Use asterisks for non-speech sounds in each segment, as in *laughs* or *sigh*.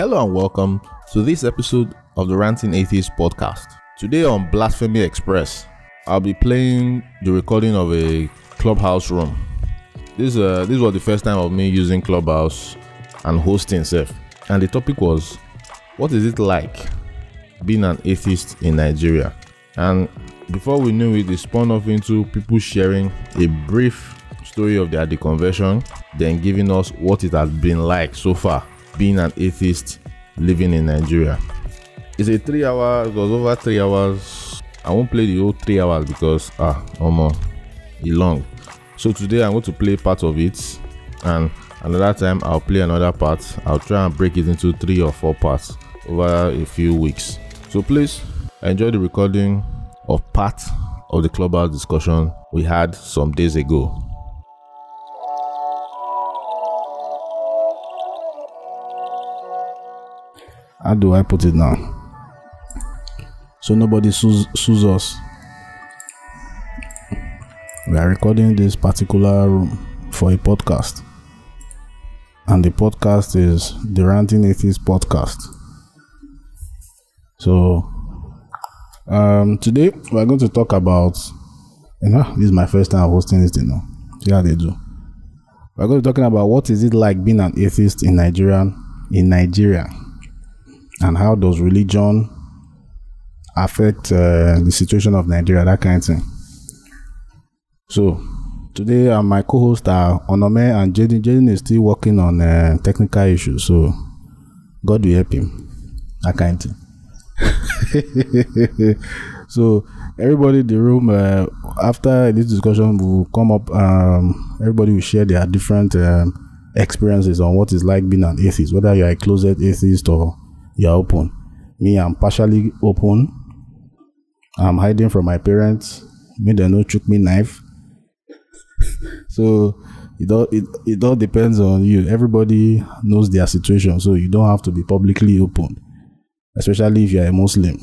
Hello and welcome to this episode of the Ranting Atheist podcast. Today on Blasphemy Express, I'll be playing the recording of a clubhouse room. This uh, this was the first time of me using Clubhouse and hosting self. And the topic was what is it like being an atheist in Nigeria? And before we knew it, it spun off into people sharing a brief story of their deconversion, then giving us what it has been like so far being an atheist living in Nigeria. It's a three hour, it was over three hours. I won't play the whole three hours because ah, almost it's long. So today I'm going to play part of it, and another time I'll play another part. I'll try and break it into three or four parts over a few weeks. So please enjoy the recording of part of the clubhouse discussion we had some days ago. How do I put it now? So nobody sues, sues us. We are recording this particular room for a podcast. And the podcast is the Ranting Atheist Podcast. So um, today we're going to talk about you know, this is my first time hosting this, you know. See how they do. We're going to be talking about what is it like being an atheist in Nigeria in Nigeria and how does religion affect uh, the situation of Nigeria, that kind of thing. So today, uh, my co-hosts are Onome and Jaydon. Jaydon is still working on uh, technical issues, so God will help him. That kind of thing. *laughs* so everybody in the room uh, after this discussion will come up. Um, everybody will share their different um, experiences on what it's like being an atheist, whether you're a closet atheist or you're open. Me, I'm partially open. I'm hiding from my parents. Me, they no chook me knife. *laughs* so it all it, it all depends on you. Everybody knows their situation, so you don't have to be publicly open, especially if you're a Muslim.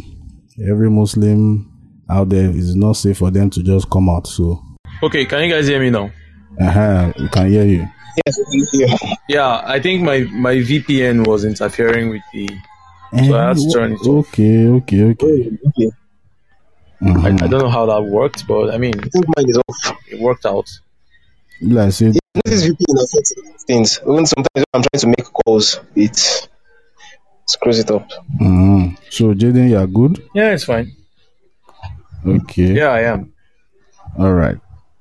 Every Muslim out there is not safe for them to just come out. So Okay, can you guys hear me now? uh-huh, we can hear you. Yes, yeah. Yeah, I think my my VPN was interfering with the. So I had to turn it off. Okay, okay, okay. okay. Mhm. I, I don't know how that worked, but I mean, I think mine is off. it worked out. Like I said, This VPN affects a lot of things. Even sometimes when I'm trying to make calls, it screws it up. mhm. so Jaydon, you're good. Yeah, it's fine. Okay. Yeah, I am. All right.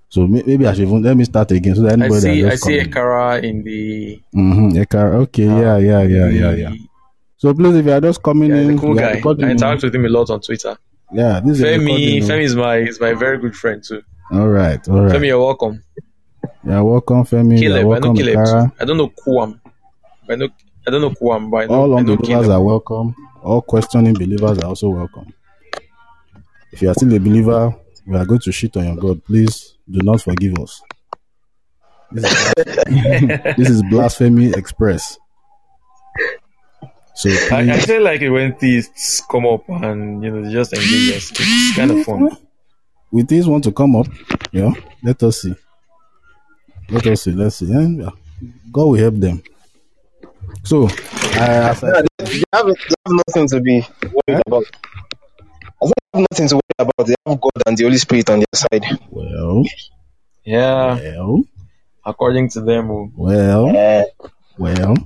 So maybe I should even, let me start again so that I see. that I see in- Ekara in the. Mhm, Ekara. Okay, yeah, yeah, yeah, yeah, yeah. So please, if you are just coming Yeah, in, cool guy. I in- interact with him a lot on Twitter. yeah, this is Femi, recording, Femi is my is my very good friend too. All right, all right. Femi, you're welcome. You're welcome, Femi. Caleb, you're I know welcome, Caleb too. I don't know Kuam. I know I don't know Kuam, but I know, All unbelievers are welcome. All questioning believers are also welcome. If you are still a believer, we are going to shit on your God. Please do not forgive us. This is, *laughs* this is Blasphemy Express. So I, I feel like when theists come up and you know they just engage us. It's kind of fun. with these want to come up, you know, let us see. Let us see. Let's see. And yeah, God will help them. So, I, as I Yeah, they, they have, they have nothing to be worried about. I think they have nothing to worry about. They have God and the Holy Spirit on their side. well, Yeah, well, according to them. oh. well, Uh, well.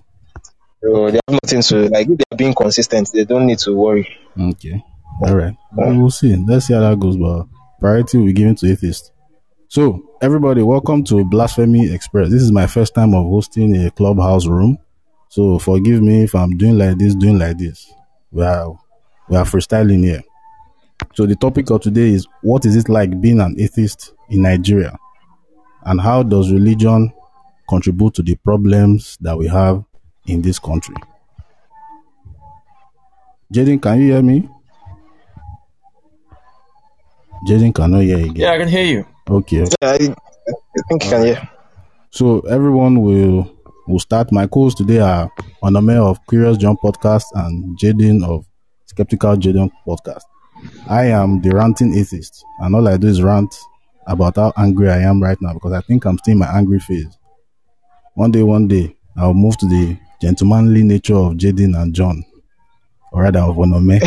So they have nothing to like. If they are being consistent, they don't need to worry. Okay. All right. Well, we'll see. Let's see how that goes. But priority will be given to atheists. So, everybody, welcome to Blasphemy Express. This is my first time of hosting a clubhouse room. So, forgive me if I'm doing like this, doing like this. We are, we are freestyling here. So, the topic of today is what is it like being an atheist in Nigeria? And how does religion contribute to the problems that we have in this country? Jaydon, can you hear me? Jaydon cannot hear again. Yeah, I can hear you. Okay. Yeah, I, I think you can hear. So everyone will will start. My co-hosts today are on the Onome of Curious Jonn Podcast and Jaydon of Skeptical Jaydon Podcast. I am the ranting atheist, and all I do is rant about how angry I am right now because I think I'm still in my angry phase. One day, one day, I'll move to the gentlemanly nature of Jaydon and Jonn, or rather of Onome.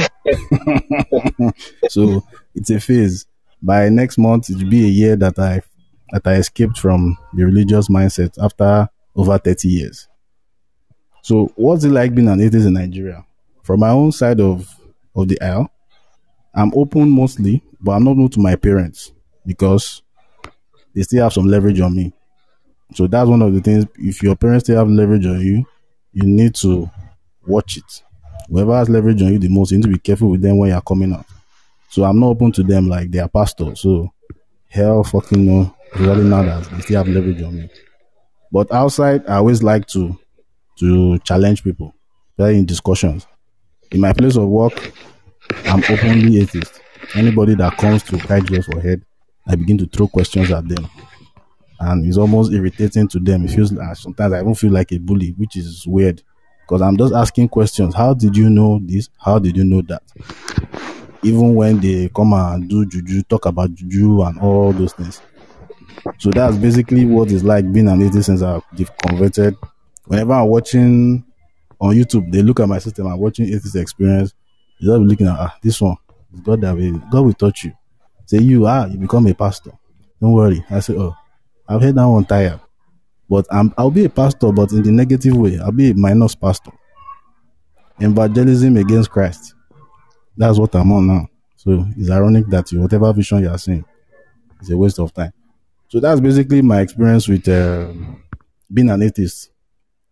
*laughs* so it's a phase. By next month, it will be a year that I that I escaped from the religious mindset after over 30 years. So, what's it like being an atheist in Nigeria? From my own side of, of the aisle, I'm open mostly, but I'm not open to my parents because they still have some leverage on me. So that's one of the things. If your parents still have leverage on you, you need to watch it. Whoever has leverage on you the most, you need to be careful with them when you're coming out. So I'm not open to them like they are pastors. So hell fucking no. Really now that they still have leverage on me. But outside, I always like to to challenge people, especially in discussions. In my place of work, I'm openly atheist. Anybody that comes to kite Jesus for head, I begin to throw questions at them. And it's almost irritating to them. It feels like sometimes I even feel like a bully, which is weird. Because I'm just asking questions. How did you know this? How did you know that? Even when they come and do juju, talk about juju and all those things. So that's basically what it's like being an atheist since I've converted. Whenever I'm watching on YouTube, they look at my system, I'm watching atheist experience. They just looking at ah, this one. God that will God will touch you. Say you ah, you become a pastor. Don't worry. I say, Oh, I've heard that one tired. But I'm I'll be a pastor, but in the negative way. I'll be a minus pastor. Evangelism against Christ. That's what I'm on now. So it's ironic that you, whatever vision you are seeing is a waste of time. So that's basically my experience with uh, being an atheist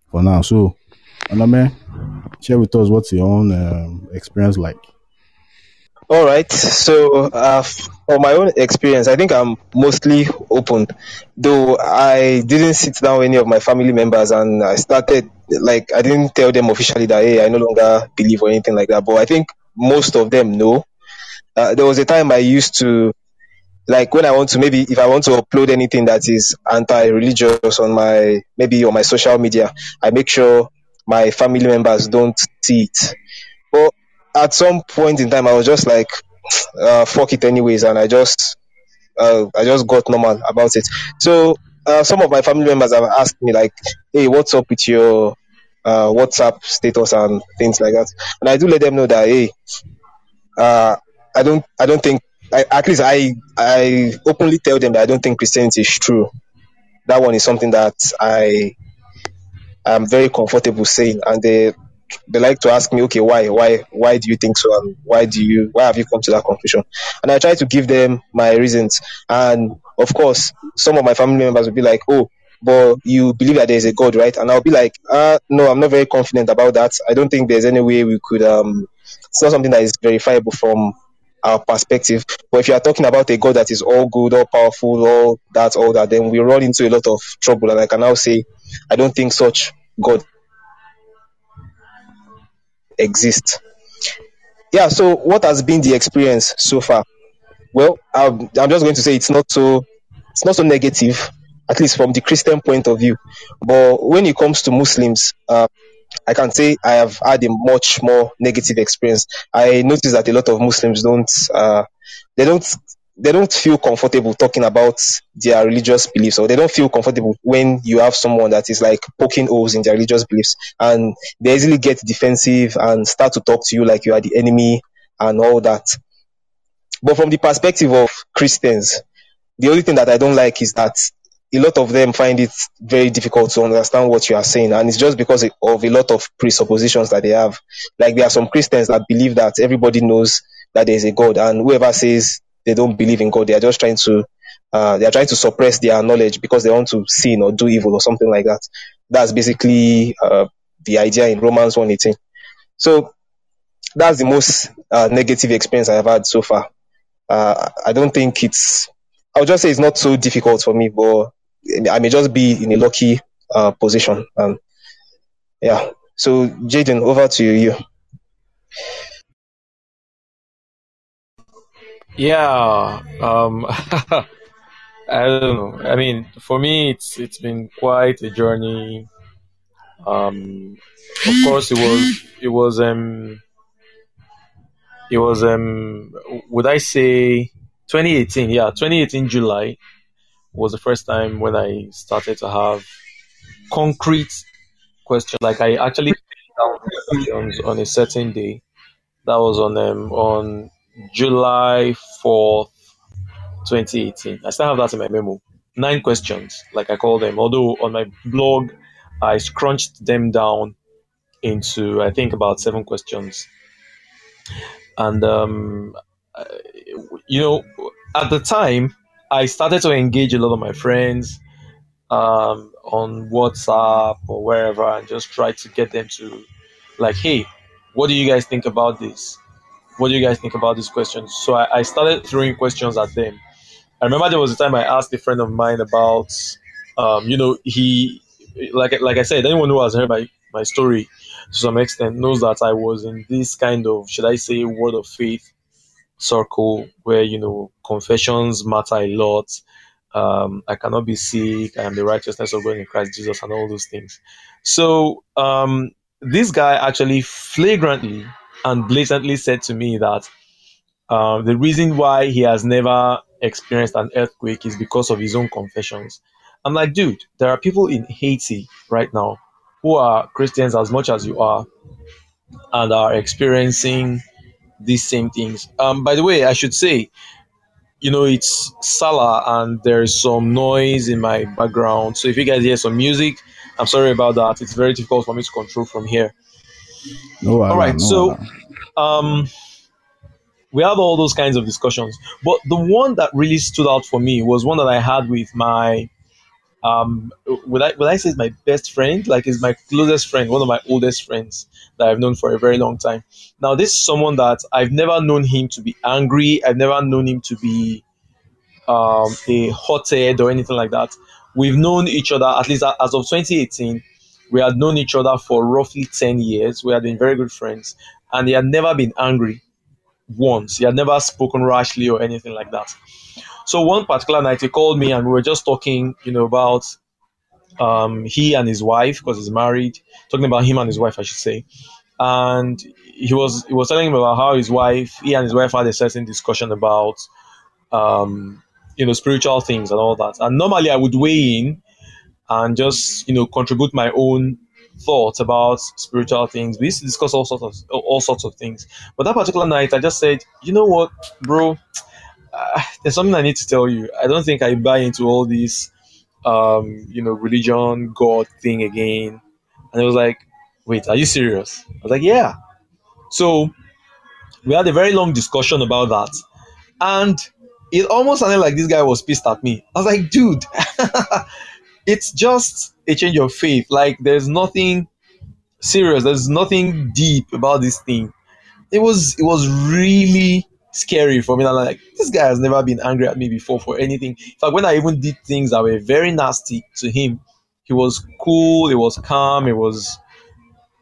for now. So, Onome, share with us what's your own um, experience like. All right. So, uh, for my own experience, I think I'm mostly open. Though I didn't sit down with any of my family members and I started, like, I didn't tell them officially that, hey, I no longer believe or anything like that. But I think most of them know. Uh, there was a time I used to like when I want to maybe if I want to upload anything that is anti-religious on my maybe on my social media, I make sure my family members don't see it. But at some point in time, I was just like, uh, fuck it anyways, and I just uh, I just got normal about it. So uh, some of my family members have asked me like, hey, what's up with your uh, WhatsApp status and things like that, and I do let them know that hey, uh, I don't I don't think I, at least I I openly tell them that I don't think Christianity is true. That one is something that I am very comfortable saying, and they they like to ask me, okay, why, why, why do you think so, and why do you, why have you come to that conclusion? And I try to give them my reasons, and of course, some of my family members will be like, oh, but you believe that there is a God, right? And I'll be like, uh, no, I'm not very confident about that. I don't think there's any way we could. Um, it's not something that is verifiable from our perspective. But if you are talking about a God that is all good, all powerful, all that, all that, then we run into a lot of trouble. And I can now say, I don't think such God exists. Yeah. So, what has been the experience so far? Well, I'm, I'm just going to say it's not so it's not so negative, at least from the Christian point of view. But when it comes to Muslims, uh, I can say I have had a much more negative experience. I notice that a lot of Muslims don't, uh, they don't, they don't feel comfortable talking about their religious beliefs, or they don't feel comfortable when you have someone that is like poking holes in their religious beliefs, and they easily get defensive and start to talk to you like you are the enemy and all that. But from the perspective of Christians, the only thing that I don't like is that a lot of them find it very difficult to understand what you are saying. And it's just because of a lot of presuppositions that they have. Like there are some Christians that believe that everybody knows that there is a God and whoever says they don't believe in God, they are just trying to, uh, they are trying to suppress their knowledge because they want to sin or do evil or something like that. That's basically, uh, the idea in Romans 118. So that's the most uh, negative experience I have had so far. Uh, I don't think it's, I would just say it's not so difficult for me, but I may just be in a lucky uh, position. Um, yeah. So, Jaydon, over to you. Yeah. Um, *laughs* I don't know. I mean, for me, it's it's been quite a journey. Um, of course, it was it was um it was um would I say 2018? Yeah, 2018 July was the first time when I started to have concrete questions. Like I actually *laughs* questions on a certain day. That was on um, on July fourth, twenty eighteen. I still have that in my memo. Nine questions, like I call them. Although on my blog, I scrunched them down into I think about seven questions. And um, you know, at the time, I started to engage a lot of my friends um, on WhatsApp or wherever, and just try to get them to like, hey, what do you guys think about this? What do you guys think about these questions? So I, I started throwing questions at them. I remember there was a time I asked a friend of mine about, um, you know, he, like like I said, anyone who has heard my my story to some extent knows that I was in this kind of, should I say, word of faith circle where you know confessions matter a lot. Um, I cannot be sick. I am the righteousness of God in Christ Jesus, and all those things. So um, this guy actually flagrantly and blatantly said to me that uh, the reason why he has never experienced an earthquake is because of his own confessions. I'm like, dude, there are people in Haiti right now who are Christians as much as you are and are experiencing these same things. Um, by the way, I should say, you know, it's Salah and there's some noise in my background. So if you guys hear some music, I'm sorry about that. It's very difficult for me to control from here. No, all right, no, so um, we have all those kinds of discussions, but the one that really stood out for me was one that I had with my um would I would I say is my best friend? Like is my closest friend, one of my oldest friends that I've known for a very long time. Now this is someone that I've never known him to be angry. I've never known him to be um, a hothead or anything like that. We've known each other at least as of 2018. We had known each other for roughly 10 years. We had been very good friends, and he had never been angry once. He had never spoken rashly or anything like that. So one particular night he called me and we were just talking, you know, about um, he and his wife because he's married, talking about him and his wife, I should say. And he was he was telling him about how his wife, he and his wife had a certain discussion about, um, you know, spiritual things and all that. And normally I would weigh in and just you know contribute my own thoughts about spiritual things. We used to discuss all sorts of all sorts of things. But that particular night, I just said, you know what, bro uh, there's something I need to tell you. I don't think I buy into all this, um, you know, religion, God thing again. And it was like, wait, are you serious? I was like, yeah. So we had a very long discussion about that. And it almost sounded like this guy was pissed at me. I was like, dude, *laughs* it's just a change of faith. Like, there's nothing serious, there's nothing deep about this thing. It was it was really scary for me. I'm like, this guy has never been angry at me before for anything. In fact, when I even did things that were very nasty to him, he was cool, he was calm, he was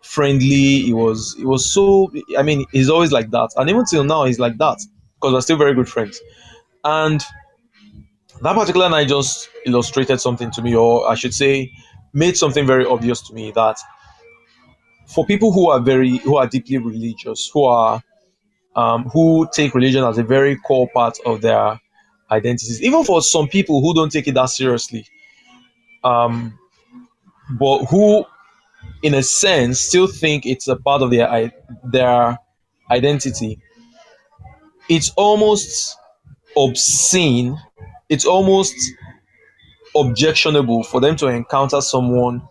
friendly, he was he was so I mean, he's always like that. And even till now he's like that. Because we're still very good friends. And that particular night just illustrated something to me, or I should say, made something very obvious to me that for people who are very who are deeply religious, who are um, who take religion as a very core part of their identities. Even for some people who don't take it that seriously, um, but who, in a sense, still think it's a part of their their identity. It's almost obscene. It's almost objectionable for them to encounter someone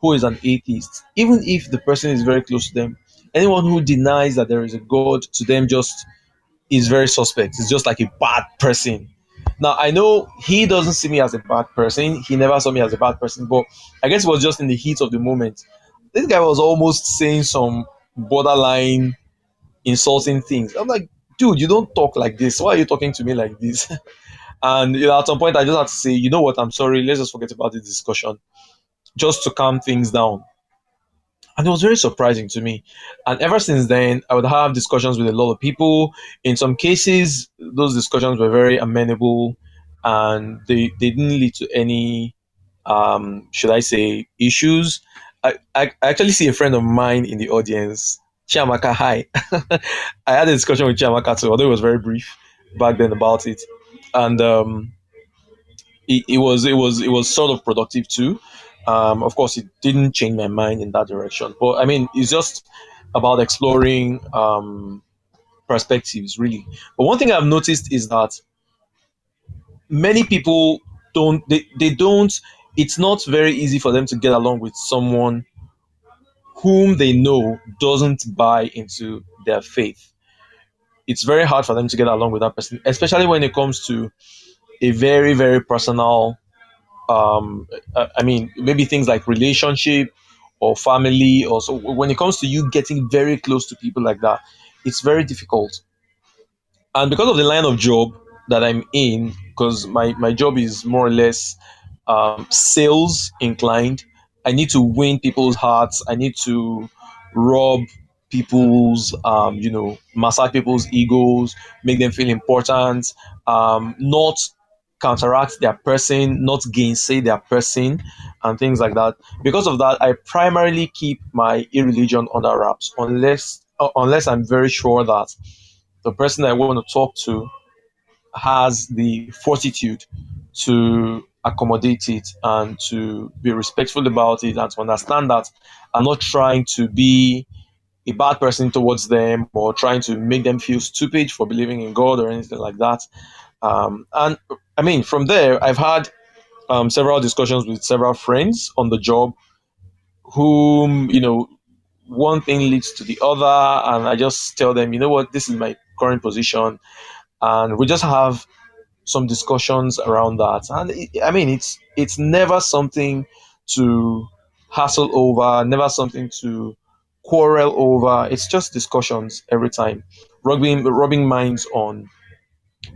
who is an atheist, even if the person is very close to them anyone who denies that there is a God to them just is very suspect. It's just like a bad person. Now I know he doesn't see me as a bad person. He never saw me as a bad person, but I guess it was just in the heat of the moment. This guy was almost saying some borderline insulting things. I'm like, dude, you don't talk like this. Why are you talking to me like this? *laughs* and you know, at some point, I just had to say, you know what? I'm sorry. Let's just forget about the discussion, just to calm things down and it was very surprising to me. And ever since then, I would have discussions with a lot of people. In some cases, those discussions were very amenable, and they, they didn't lead to any, um, should I say, issues. I, I actually see a friend of mine in the audience, Chiamaka. Hi, *laughs* I had a discussion with Chiamaka too, although it was very brief back then about it, and um, it, it was it was it was sort of productive too Um, of course, it didn't change my mind in that direction. But I mean, it's just about exploring um, perspectives, really. But one thing I've noticed is that many people don't they, they don't it's not very easy for them to get along with someone whom they know doesn't buy into their faith it's very hard for them to get along with that person especially when it comes to a very very personal um uh, i mean maybe things like relationship or family or so when it comes to you getting very close to people like that it's very difficult and because of the line of job that i'm in because my, my job is more or less um, sales inclined. I need to win people's hearts. I need to rub people's, um, you know, massage people's egos, make them feel important, um, not counteract their person, not gainsay their person, and things like that. Because of that, I primarily keep my irreligion under wraps, unless uh, unless I'm very sure that the person I want to talk to has the fortitude to accommodate it and to be respectful about it and to understand that I'm not trying to be a bad person towards them or trying to make them feel stupid for believing in God or anything like that. Um, and I mean, from there, I've had um, several discussions with several friends on the job whom, you know, one thing leads to the other. And I just tell them, you know what, this is my current position and we just have some discussions around that. And it, I mean, it's it's never something to hassle over, never something to quarrel over. It's just discussions every time, rubbing rubbing minds on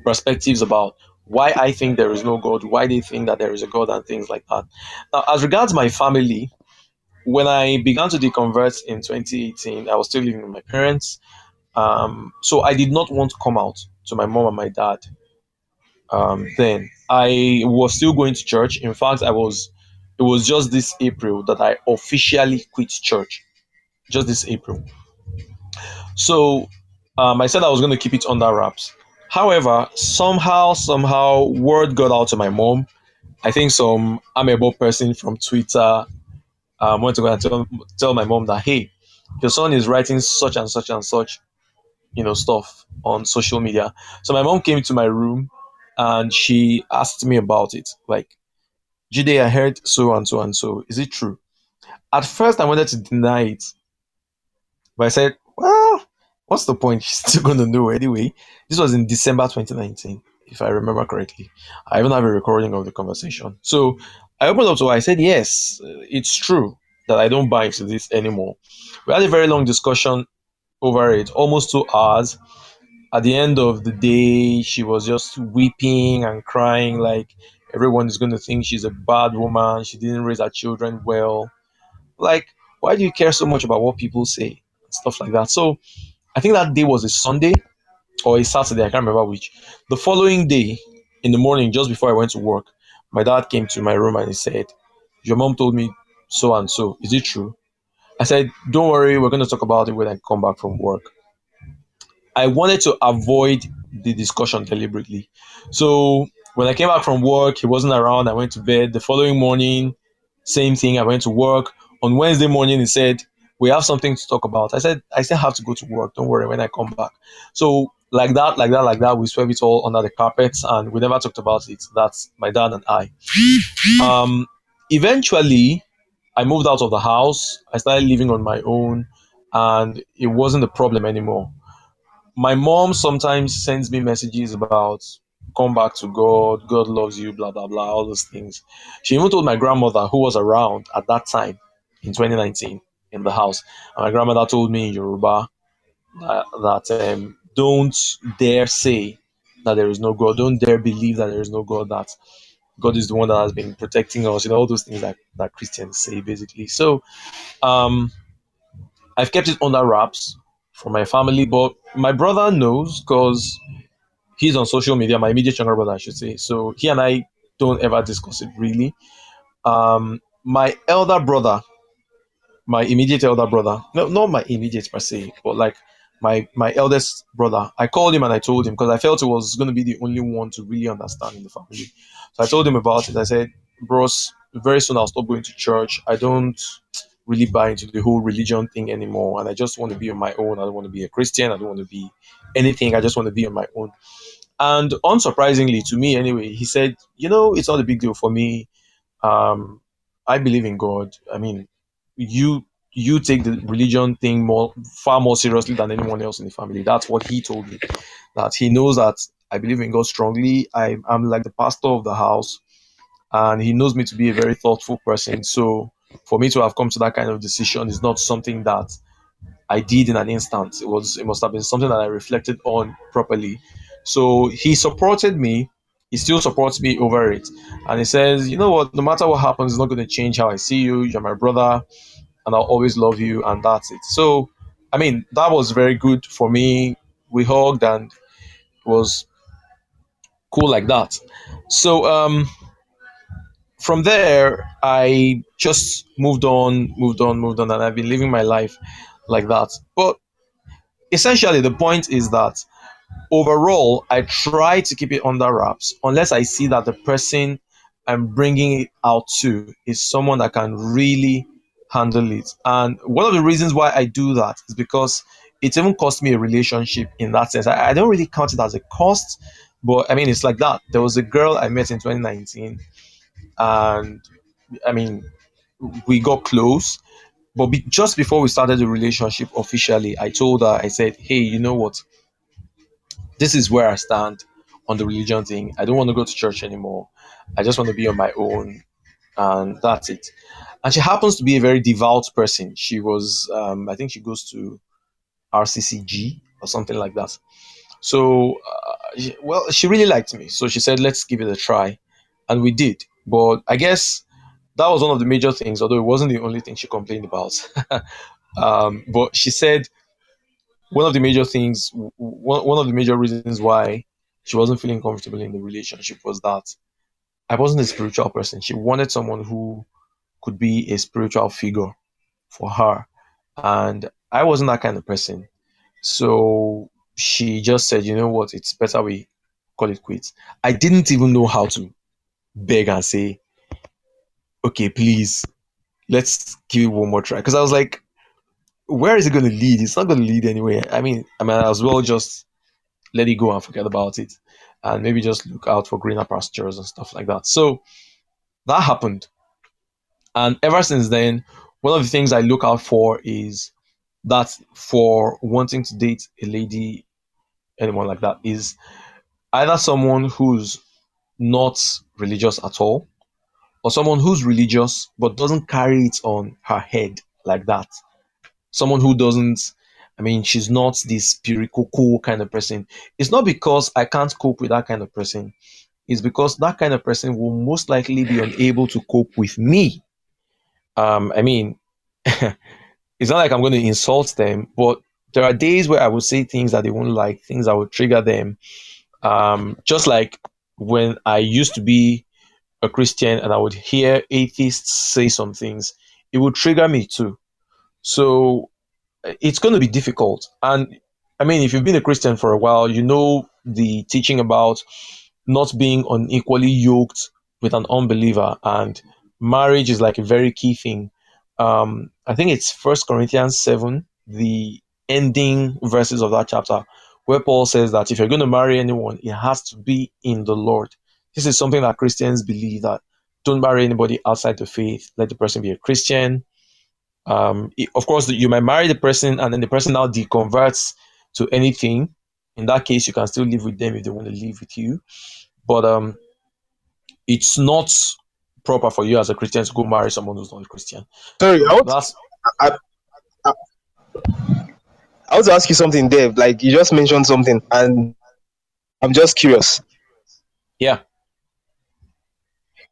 perspectives about why I think there is no God, why they think that there is a God, and things like that. Now, as regards my family, when I began to deconvert in 2018, I was still living with my parents. Um, so I did not want to come out to my mom and my dad. Um, then I was still going to church. In fact, I was. It was just this April that I officially quit church. Just this April. So um, I said I was going to keep it under wraps. However, somehow, somehow, word got out to my mom. I think some amiable person from Twitter um, went to go and tell, tell my mom that, hey, your son is writing such and such and such you know stuff on social media so my mom came to my room and she asked me about it like Jide, I heard so and so and so. Is it true? At first, I wanted to deny it, but I said, "Well, what's the point? *laughs* She's still going to know anyway." This was in December 2019, if I remember correctly. I even have a recording of the conversation. So I opened up to her. I said, "Yes, uh, it's true that I don't buy into this anymore." We had a very long discussion over it, almost two hours. At the end of the day, she was just weeping and crying like everyone is going to think she's a bad woman. She didn't raise her children well. Like, why do you care so much about what people say? Stuff like that. So, I think that day was a Sunday or a Saturday. I can't remember which. The following day, in the morning, just before I went to work, my dad came to my room and he said, Your mom told me so and so. Is it true? I said, Don't worry, we're going to talk about it when I come back from work. I wanted to avoid the discussion deliberately. So when I came back from work, he wasn't around. I went to bed. The following morning, same thing. I went to work. On Wednesday morning, he said, We have something to talk about. I said, I still have to go to work. Don't worry when I come back. So, like that, like that, like that, we swept it all under the carpet and we never talked about it. That's my dad and I. Um, eventually, I moved out of the house. I started living on my own, and it wasn't a problem anymore. My mom sometimes sends me messages about come back to God, God loves you, blah blah blah, all those things. She even told my grandmother, who was around at that time in 2019 in the house, and my grandmother told me in Yoruba that, that um, don't dare say that there is no God, don't dare believe that there is no God. That God is the one that has been protecting us, you know, all those things that, that Christians say basically. So um I've kept it under wraps for my family, but my brother knows because he's on social media, my immediate younger brother, I should say. So he and I don't ever discuss it really. Um my elder brother, my immediate elder brother, no, not my immediate per se, but like my my eldest brother. I called him and I told him because I felt it was going to be the only one to really understand in the family. So I told him about it. I said, "Bros, very soon I'll stop going to church. I don't really buy into the whole religion thing anymore, and I just want to be on my own. I don't want to be a Christian. I don't want to be anything. I just want to be on my own. And unsurprisingly, to me anyway, he said, you know, it's not a big deal for me. Um, I believe in God. I mean, you you take the religion thing more far more seriously than anyone else in the family. That's what he told me. That he knows that I believe in God strongly. I, I'm like the pastor of the house, and he knows me to be a very thoughtful person. So for me to have come to that kind of decision is not something that I did in an instant. It was it must have been something that I reflected on properly. So he supported me. He still supports me over it. And he says, you know what, no matter what happens, it's not going to change how I see you. You're my brother, and I'll always love you, and that's it. So, I mean, that was very good for me. We hugged and it was cool like that. So, um, from there, I just moved on, moved on, moved on, and I've been living my life like that. But essentially, the point is that overall, I try to keep it under wraps unless I see that the person I'm bringing it out to is someone that can really handle it. And one of the reasons why I do that is because it even cost me a relationship in that sense. I, I don't really count it as a cost, but I mean, it's like that. There was a girl I met in 2019, and I mean, we got close. But be, just before we started the relationship officially, I told her, I said, hey, you know what? This is where I stand on the religion thing. I don't want to go to church anymore. I just want to be on my own. And that's it. And she happens to be a very devout person. She was, um, I think she goes to RCCG or something like that. So, uh, well, she really liked me. So she said, let's give it a try. And we did. But I guess that was one of the major things, although it wasn't the only thing she complained about. *laughs* um, but she said one of the major things, one, one of the major reasons why she wasn't feeling comfortable in the relationship was that I wasn't a spiritual person. She wanted someone who could be a spiritual figure for her. And I wasn't that kind of person. So she just said, you know what, it's better we call it quits. I didn't even know how to beg and say, okay, please, let's give it one more try. Because I was like, where is it going to lead? It's not going to lead anywhere. I mean, I might as well just let it go and forget about it, and maybe just look out for greener pastures and stuff like that. So that happened, and ever since then, one of the things I look out for is that for wanting to date a lady, anyone like that, is either someone who's not religious at all, or someone who's religious but doesn't carry it on her head like that. Someone who doesn't, I mean, she's not this spiritual kind of person. It's not because I can't cope with that kind of person. It's because that kind of person will most likely be unable to cope with me. Um, I mean, *laughs* it's not like I'm going to insult them, but there are days where I will say things that they won't like, things that will trigger them. Um, just like when I used to be a Christian and I would hear atheists say some things, it would trigger me too. So it's going to be difficult. And I mean, if you've been a Christian for a while, you know the teaching about not being unequally yoked with an unbeliever, and marriage is like a very key thing. Um, I think it's First Corinthians seven, the ending verses of that chapter, where Paul says that if you're going to marry anyone, it has to be in the Lord. This is something that Christians believe that don't marry anybody outside the faith. Let the person be a Christian. Um, it, of course, you might marry the person and then the person now deconverts to anything. In that case, you can still live with them if they want to live with you. But um, it's not proper for you as a Christian to go marry someone who's not a Christian. Sorry, I want, I, I, I want to ask you something, Dave. Like you just mentioned something, and I'm just curious. Yeah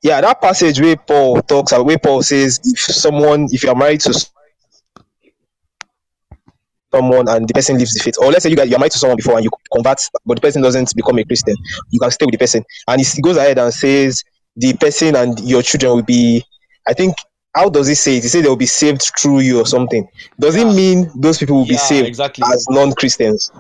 yeah, that passage where Paul talks about where Paul says if someone if you are married to someone and the person leaves the faith, or let's say you guys you're married to someone before and you convert, but the person doesn't become a Christian, you can stay with the person. And he goes ahead and says the person and your children will be I think how does he say it? He said they will be saved through you or something. Does it mean those people will yeah, be saved exactly. as non-Christians?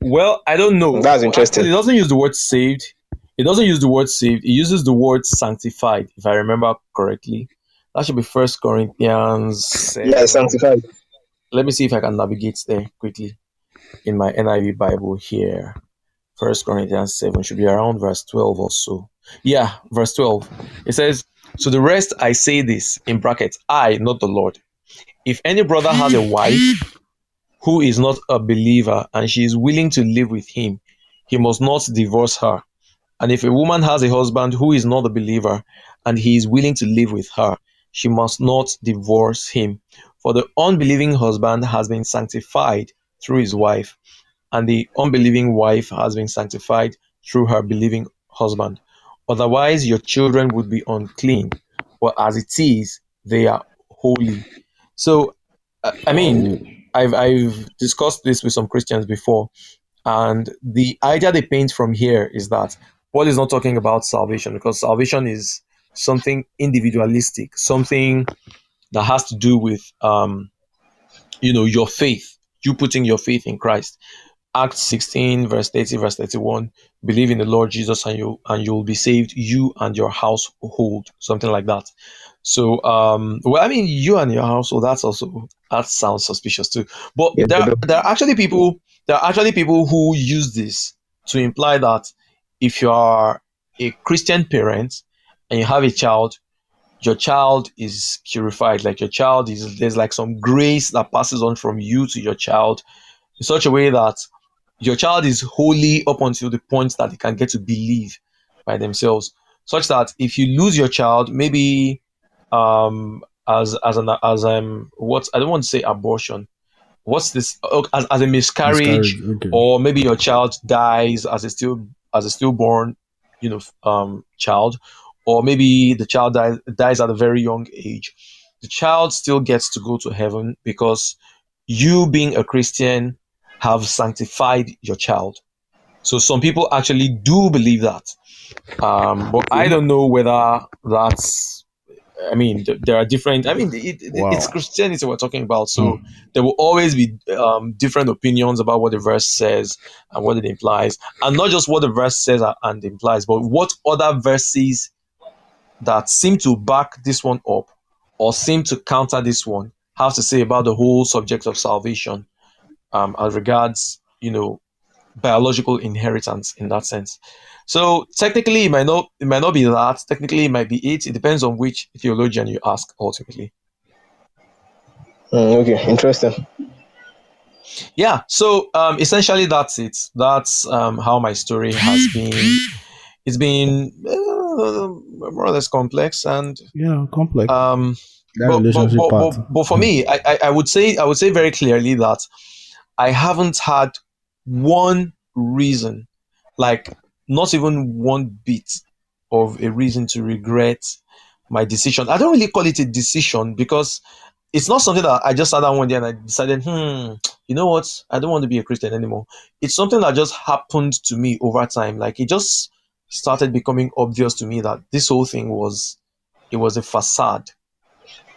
Well, I don't know. That's interesting. Actually, he doesn't use the word saved it doesn't use the word saved. It uses the word sanctified, if I remember correctly. That should be First Corinthians. 7. Yeah, sanctified. Let me see if I can navigate there quickly in my NIV Bible here. First Corinthians 7 should be around verse 12 or so. Yeah, verse 12. It says, So the rest I say this in brackets, I, not the Lord. If any brother has a wife who is not a believer and she is willing to live with him, he must not divorce her. And if a woman has a husband who is not a believer and he is willing to live with her, she must not divorce him. For the unbelieving husband has been sanctified through his wife, and the unbelieving wife has been sanctified through her believing husband. Otherwise, your children would be unclean, but as it is, they are holy. So, uh, I mean, I've, I've discussed this with some Christians before, and the idea they paint from here is that Paul is not talking about salvation because salvation is something individualistic, something that has to do with, um, you know, your faith, you putting your faith in Christ. Acts 16, verse 30, verse 31, believe in the Lord Jesus and you and you'll be saved, you and your household, something like that. So um well I mean you and your household, that's also that sounds suspicious too. But Yeah, there, but- there are actually people there are actually people who use this to imply that if you are a Christian parent and you have a child, your child is purified. Like your child is there's like some grace that passes on from you to your child in such a way that your child is holy up until the point that they can get to believe by themselves. Such that if you lose your child, maybe um as as an as um what I don't want to say abortion. What's this oh, as, as a miscarriage, Miscarriage, okay. or maybe your child dies as a still as a stillborn, you know, um, child, or maybe the child dies dies at a very young age. The child still gets to go to heaven because you, being a Christian, have sanctified your child. So some people actually do believe that, um, but I don't know whether that's. I mean, th- there are different. I mean, it, Wow. it's Christianity we're talking about, so there will always be um, different opinions about what the verse says and what it implies, and not just what the verse says and implies, but what other verses that seem to back this one up or seem to counter this one have to say about the whole subject of salvation um, as regards, you know, biological inheritance in that sense. So technically, it might not it might not be that. Technically, it might be it. It depends on which theologian you ask. Ultimately, Mm, okay, interesting. yeah. So um, essentially, that's it. That's um, how my story has been. It's been uh, more or less complex, and yeah, complex. um, but, but, but, but, but for me, I, I, I would say I would say very clearly that I haven't had one reason, like not even one bit of a reason to regret my decision. I don't really call it a decision because it's not something that I just sat down one day and I decided, hmm, you know what? I don't want to be a Christian anymore. It's something that just happened to me over time. Like it just started becoming obvious to me that this whole thing was it was a facade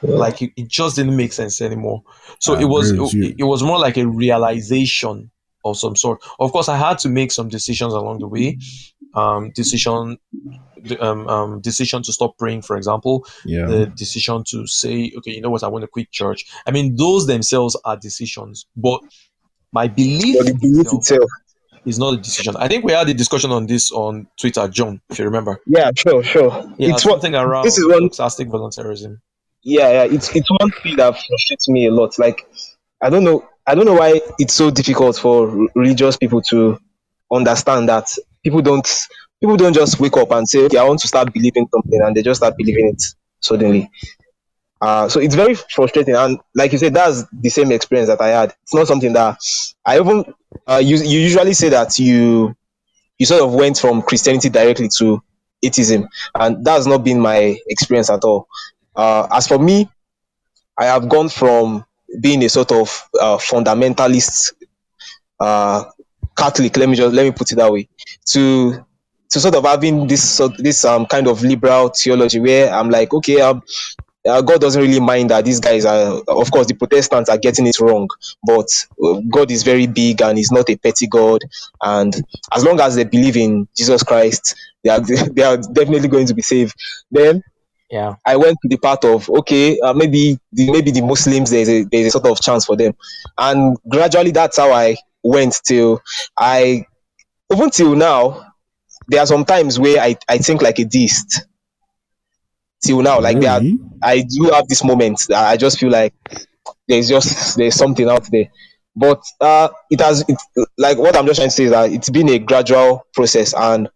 like it, it just didn't make sense anymore so I it was agree with you. it, it was more like a realization of some sort. Of course i had to make some decisions along the way. Um decision um, um decision to stop praying for example. Yeah, the decision to say okay you know what? I want to quit church. I mean those themselves are decisions but my belief But the belief itself itself. is not a decision. I think we had a discussion on this on twitter john if you remember. Yeah, sure, sure. yeah it's what something around this is one doxastic voluntarism yeah, yeah, it's it's one thing that frustrates me a lot. Like I don't know I don't know why it's so difficult for religious people to understand that people don't people don't just wake up and say, Okay, I want to start believing something and they just start believing it suddenly. Uh, so it's very frustrating and like you said, that's the same experience that I had. It's not something that I even uh, you, you usually say that you you sort of went from Christianity directly to atheism, and that's not been my experience at all. Uh, as for me, I have gone from being a sort of uh, fundamentalist uh, Catholic, let me just let me put it that way, to to sort of having this this um kind of liberal theology where I'm like, okay, um, uh, God doesn't really mind that these guys are, of course, the Protestants are getting it wrong, but uh, God is very big and He's not a petty God. And as long as they believe in Jesus Christ, they are *laughs* they are definitely going to be saved. Then Yeah. I went to the part of okay, uh, maybe the, maybe the Muslims there's a there's a sort of chance for them, and gradually that's how I went till I even till now. There are some times where I, I think like a deist. Till now, like there are, Really? I do have this moment that I just feel like there's just there's something out there. But uh, it has it, like what I'm just trying to say is that it's been a gradual process, and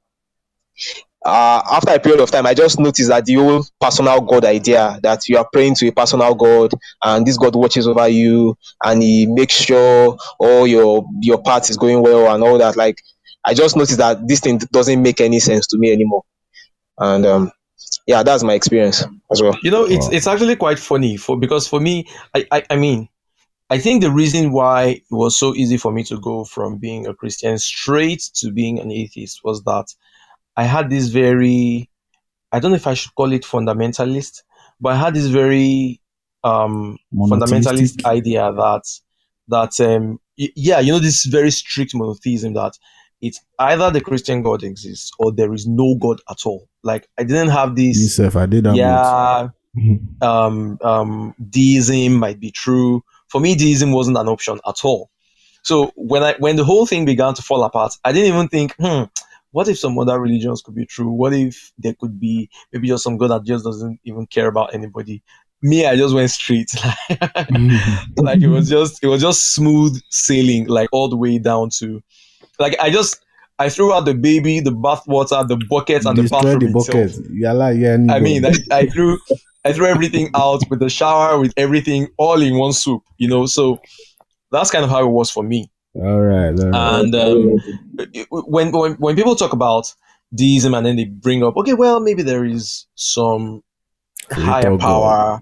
uh, after a period of time, I just noticed that the whole personal God idea that you are praying to a personal God and this God watches over you and he makes sure all your your part is going well and all that. Like I just noticed that this thing doesn't make any sense to me anymore. And um, yeah, that's my experience as well. You know, it's it's actually quite funny for because for me, I, I I mean, I think the reason why it was so easy for me to go from being a Christian straight to being an atheist was that I had this very I don't know if I should call it fundamentalist, but I had this very um fundamentalist idea that that um y- yeah, you know, this very strict monotheism that it's either the Christian God exists or there is no God at all. Like I didn't have this Myself, I did that. yeah *laughs* um, um, deism might be true. For me, deism wasn't an option at all. So when I when the whole thing began to fall apart, I didn't even think, hmm, what if some other religions could be true? What if there could be maybe just some God that just doesn't even care about anybody? Me, I just went straight. *laughs* Mm-hmm. like it was just it was just smooth sailing, like all the way down to like I just I threw out the baby, the bathwater, the buckets, and the Destroy bathroom the itself. bucket. Yalla, yeah. I mean, I, I threw I threw everything out with the shower, with everything all in one soup, you know. So that's kind of how it was for me. All right. All right. And um, when, when when people talk about deism and then they bring up, okay, well, maybe there is some higher power,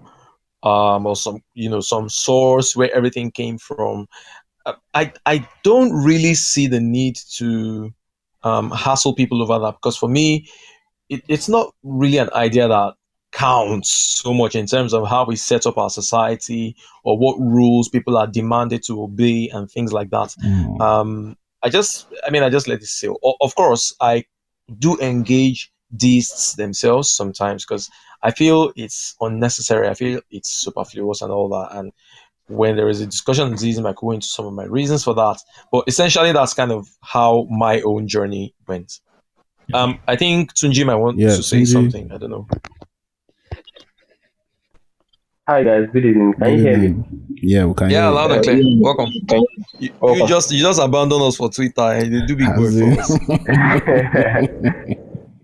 um, or some you know some source where everything came from. Uh, I I don't really see the need to um, hassle people over that because for me, it, it's not really an idea that counts so much in terms of how we set up our society or what rules people are demanded to obey and things like that. Mm. Um, I just, I mean, I just let it sail. O- of course, I do engage deists themselves sometimes because I feel it's unnecessary. I feel it's superfluous and all that. And when there is a discussion on deism, I go into some of my reasons for that. But essentially, that's kind of how my own journey went. Um, I think Tunji might want Yeah, to say Tunji. something. I don't know. Hi guys, good evening. Can you hear me? Yeah, we can. Yeah, hear loud and clear. Welcome. Can you- You, you Welcome. just you just abandon us for Twitter and they do big work for us. *laughs*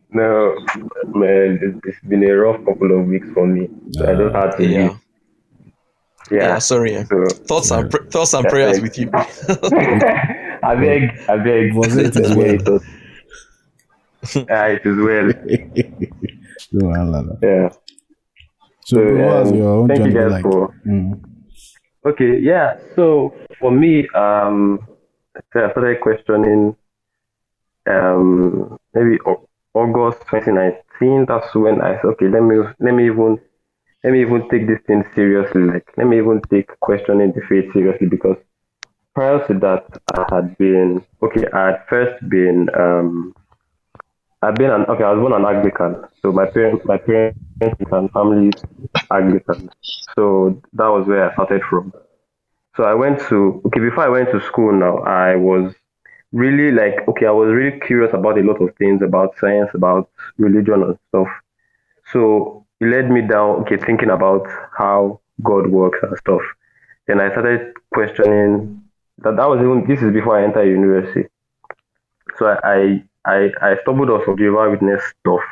*laughs* no, man, it's, it's been a rough couple of weeks for me. So I just had to Yeah. leave. Yeah, Yeah. sorry. eh. So Thoughts and pr- thoughts and prayers with you. *laughs* I beg, I beg. Was it as well? it was- Yeah, it is well. No, I love that. Yeah. So, So, was um, your own thank you guys like? for Mm. Okay, yeah. So for me, um, I started questioning, um, maybe Au- August 2019. That's when I said, okay, let me let me even let me even take this thing seriously. Like, let me even take questioning the faith seriously because prior to that, I had been okay. I had first been um, I've been an okay. I was born an Anglican, so my parents, my parents and family Anglican. So that was where I started from. So I went to okay before I went to school. Now I was really like okay. I was really curious about a lot of things about science, about religion and stuff. So it led me down okay thinking about how God works and stuff. Then I started questioning that. That was even this is before I entered university. So I I I I stumbled on some Jehovah Witness stuff.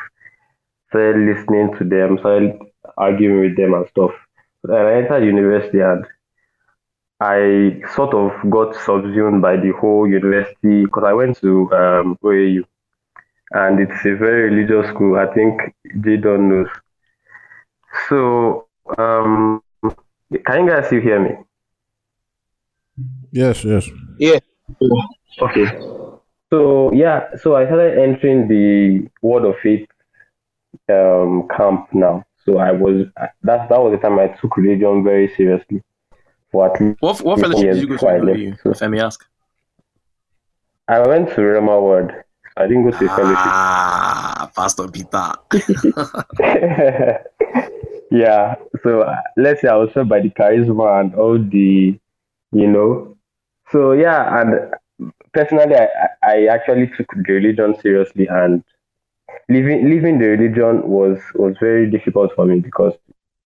Started listening to them. Started arguing with them and stuff. Then I entered university and I sort of got subsumed by the whole university because I went to um, OAU and it's a very religious school. I think they don't know. So, um, can you guys still hear me? Yes, yes. Yeah. Okay. So yeah, so I started entering the Word of Faith um, camp now. So I was that that was the time I took religion very seriously. For at least What what fellowship did you go years before I to? left. Louis, So If I may ask. I went to Rema World. I didn't go to fellowship. Ah, Pastor Peter. *laughs* yeah. So uh, let's say I was fed by the charisma and all the, you know. So yeah, and personally, I, I actually took the religion seriously, and leaving leaving the religion was was very difficult for me because,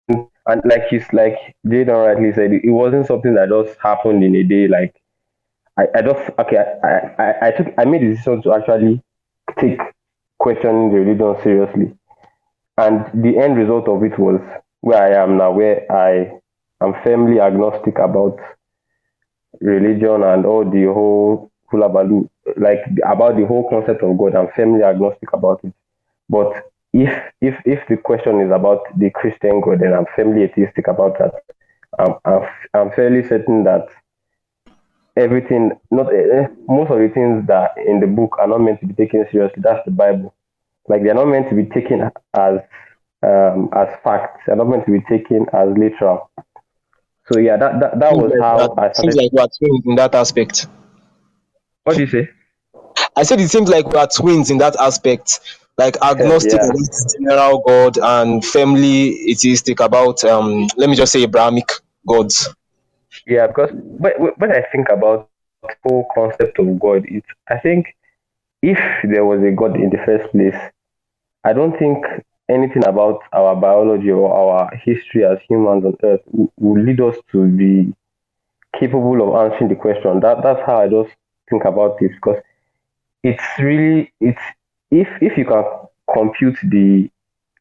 and like he's like Jaydon rightly said, it wasn't something that just happened in a day. Like I, I just okay, I, I I took I made the decision to actually take questioning the religion seriously and the end result of it was where I am now, where I am firmly agnostic about religion and all the whole hulabaloo, like about the whole concept of God. I'm firmly agnostic about it. But if if if the question is about the Christian God, then I'm firmly atheistic about that. I'm I'm, I'm fairly certain that everything, not eh, most of the things that in the book are not meant to be taken seriously. That's the Bible. Like they're not meant to be taken as um, as facts. They're not meant to be taken as literal. So yeah, that that, that was how I Seems like we are twins in that aspect. What do you say? I said it seems like we are twins in that aspect, like agnostic Yeah. general God and firmly atheistic about um let me just say Abrahamic gods. Yeah, because when, when I think about the whole concept of God, it's I think if there was a God in the first place, I don't think anything about our biology or our history as humans on Earth will, lead us to be capable of answering the question. That that's how I just think about it because it's really it's if if you can compute the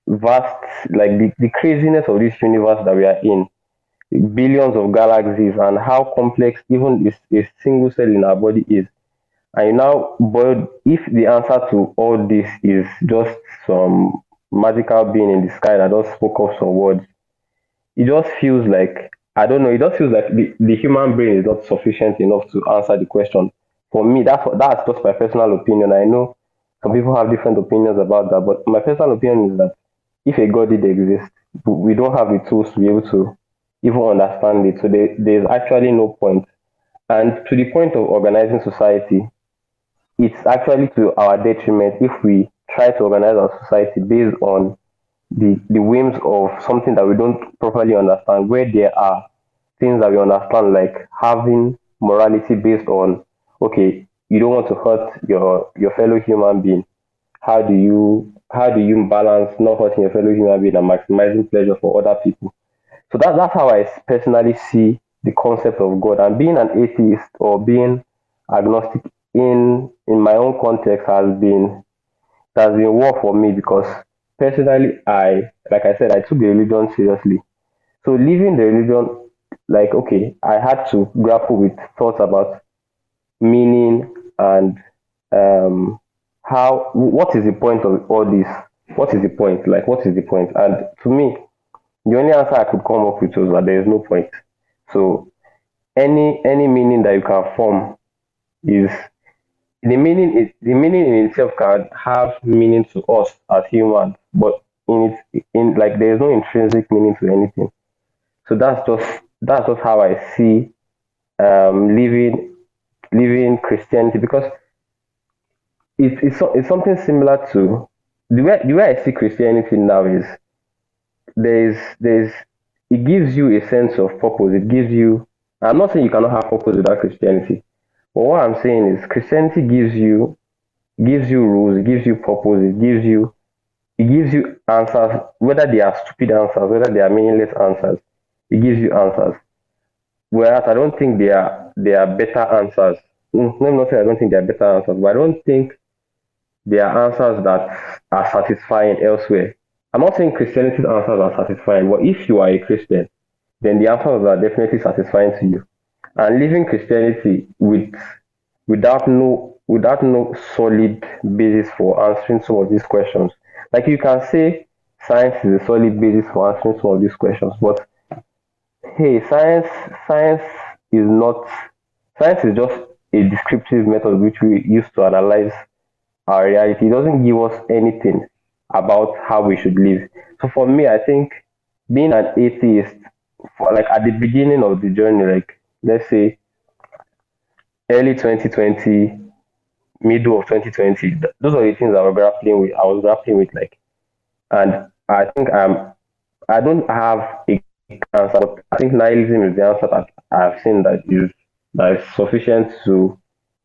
vast like the, the craziness of this universe that we are in billions of galaxies and how complex even a single cell in our body is. And you now boil if the answer to all this is just some magical being in the sky that just spoke up some words, it just feels like I don't know, it just feels like the, the human brain is not sufficient enough to answer the question. For me, that's that's just my personal opinion. I know some people have different opinions about that, but my personal opinion is that if a God did exist, we don't have the tools to be able to even understand it. So there, there's actually no point. And to the point of organizing society, it's actually to our detriment if we try to organize our society based on the, the whims of something that we don't properly understand, where there are things that we understand, like having morality based on, okay, you don't want to hurt your, your fellow human being. How do you how do you balance not hurting your fellow human being and maximizing pleasure for other people? So that, that's how I personally see the concept of God. And being an atheist or being agnostic in in my own context has been has been war for me because personally I like I said I took the religion seriously. So leaving the religion, like okay, I had to grapple with thoughts about meaning and um how what is the point of all this? What is the point? Like what is the point? And to me, the only answer I could come up with was that there is no point. So any any meaning that you can form is the meaning is the meaning in itself can have meaning to us as humans, but in it in like there is no intrinsic meaning to anything. So that's just that's just how I see um living living Christianity because it's it's, it's something similar to the way the way I see Christianity now is there's there's it gives you a sense of purpose. It gives you I'm not saying you cannot have purpose without Christianity. But what I'm saying is Christianity gives you gives you rules, it gives you purpose, it gives you it gives you answers, whether they are stupid answers, whether they are meaningless answers, it gives you answers. Whereas I don't think they are they are better answers. Mm, Let me not say I don't think they are better answers, but I don't think they are answers that are satisfying elsewhere. I'm not saying Christianity's answers are satisfying, but if you are a Christian, then the answers are definitely satisfying to you. And living Christianity with without no without no solid basis for answering some of these questions. Like you can say science is a solid basis for answering some of these questions, but hey, science science is not science is just a descriptive method which we use to analyze our reality. It doesn't give us anything. about how we should live. So for me, I think being an atheist, for like at the beginning of the journey, like let's say early 2020, middle of 2020. those are the things I was grappling with. I was grappling with like, and I think I'm, I don't have a answer. But I think nihilism is the answer that I've seen that is that is sufficient to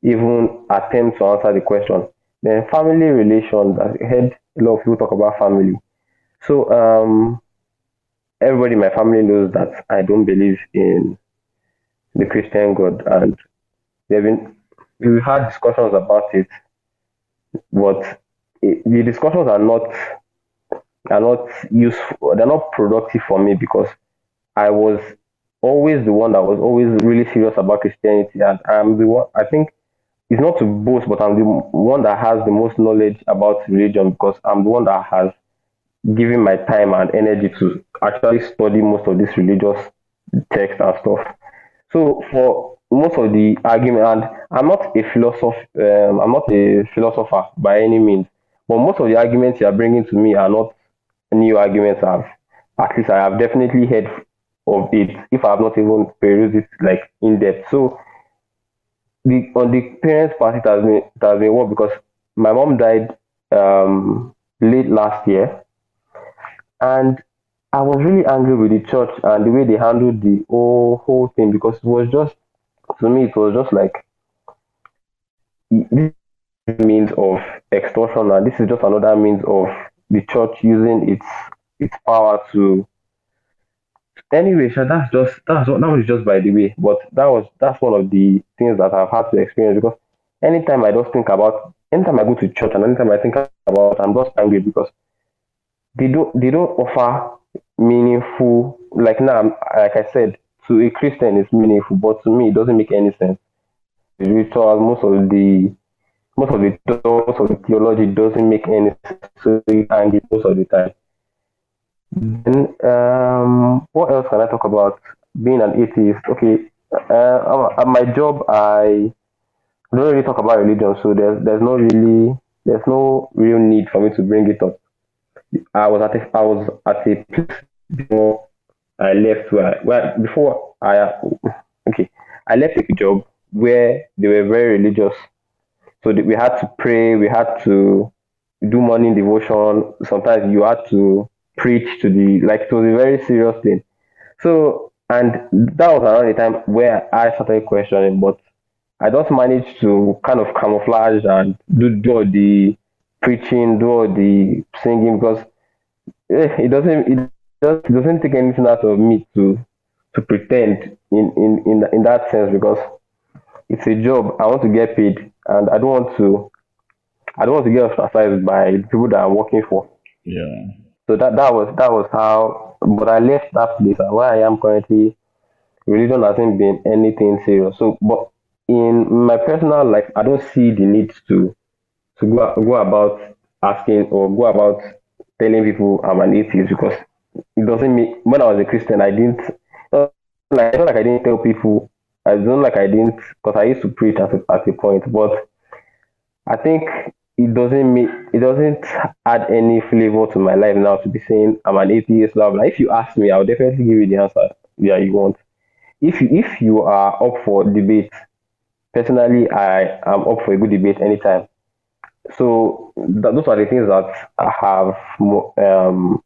even attempt to answer the question. Then family relations. I heard a lot of people talk about family. So um, everybody in my family knows that I don't believe in the Christian God, and they've been we've had discussions about it, but the discussions are not are not useful. They're not productive for me because I was always the one that was always really serious about Christianity, and I'm the one. I think it's not to boast, but I'm the one that has the most knowledge about religion because I'm the one that has given my time and energy to actually study most of this religious text and stuff. So for most of the argument, and I'm not a philosopher, um, I'm not a philosopher by any means, but most of the arguments you are bringing to me are not new arguments. I've at least I have definitely heard of it if I have not even perused it like in depth. So the on the parents' part, it has been it has been what because my mom died um, late last year, and I was really angry with the church and the way they handled the whole whole thing because it was just to me it was just like this means of extortion and this is just another means of the church using its its power to anyway sha, that's just that's that was just by the way. But that was that's one of the things that i've had to experience because anytime i just think about anytime i go to church and anytime i think about i'm just angry because they don't they don't offer meaningful like now like i said to a christian it's meaningful but to me it doesn't make any sense the rituals most of the most of the most of the theology doesn't make any sense angry most of the time then, um, what else can I talk about? Being an atheist. Okay, uh, at my job, I don't really talk about religion, so there's there's no really there's no real need for me to bring it up. I was at a, I was at a place before I left where well before I okay I left a job where they were very religious, so we had to pray, we had to do morning devotion. Sometimes you had to preach to the like it was a very serious thing. So and that was around the time where I started questioning, but I just managed to kind of camouflage and do, do the preaching, do all the singing because eh, it doesn't it just it doesn't take anything out of me to to pretend in in in, in that sense because it's a job. I want to get paid and I don't want to I don't want to get ostracized by the people that I'm working for. Yeah. So that that was that was how. But I left that place. And where I am currently, religion hasn't been anything serious. So, but in my personal life, I don't see the need to to go go about asking or go about telling people I'm an atheist because it doesn't mean when I was a Christian, I didn't like like I didn't tell people. I don't like I didn't because I used to preach at a, at a point, but I think it doesn't mean it doesn't add any flavor to my life now to be saying I'm an atheist. Blah, blah. If you ask me, I'll definitely give you the answer yeah you want. If you if you are up for debate, personally I am up for a good debate anytime. So th- those are the things that I have um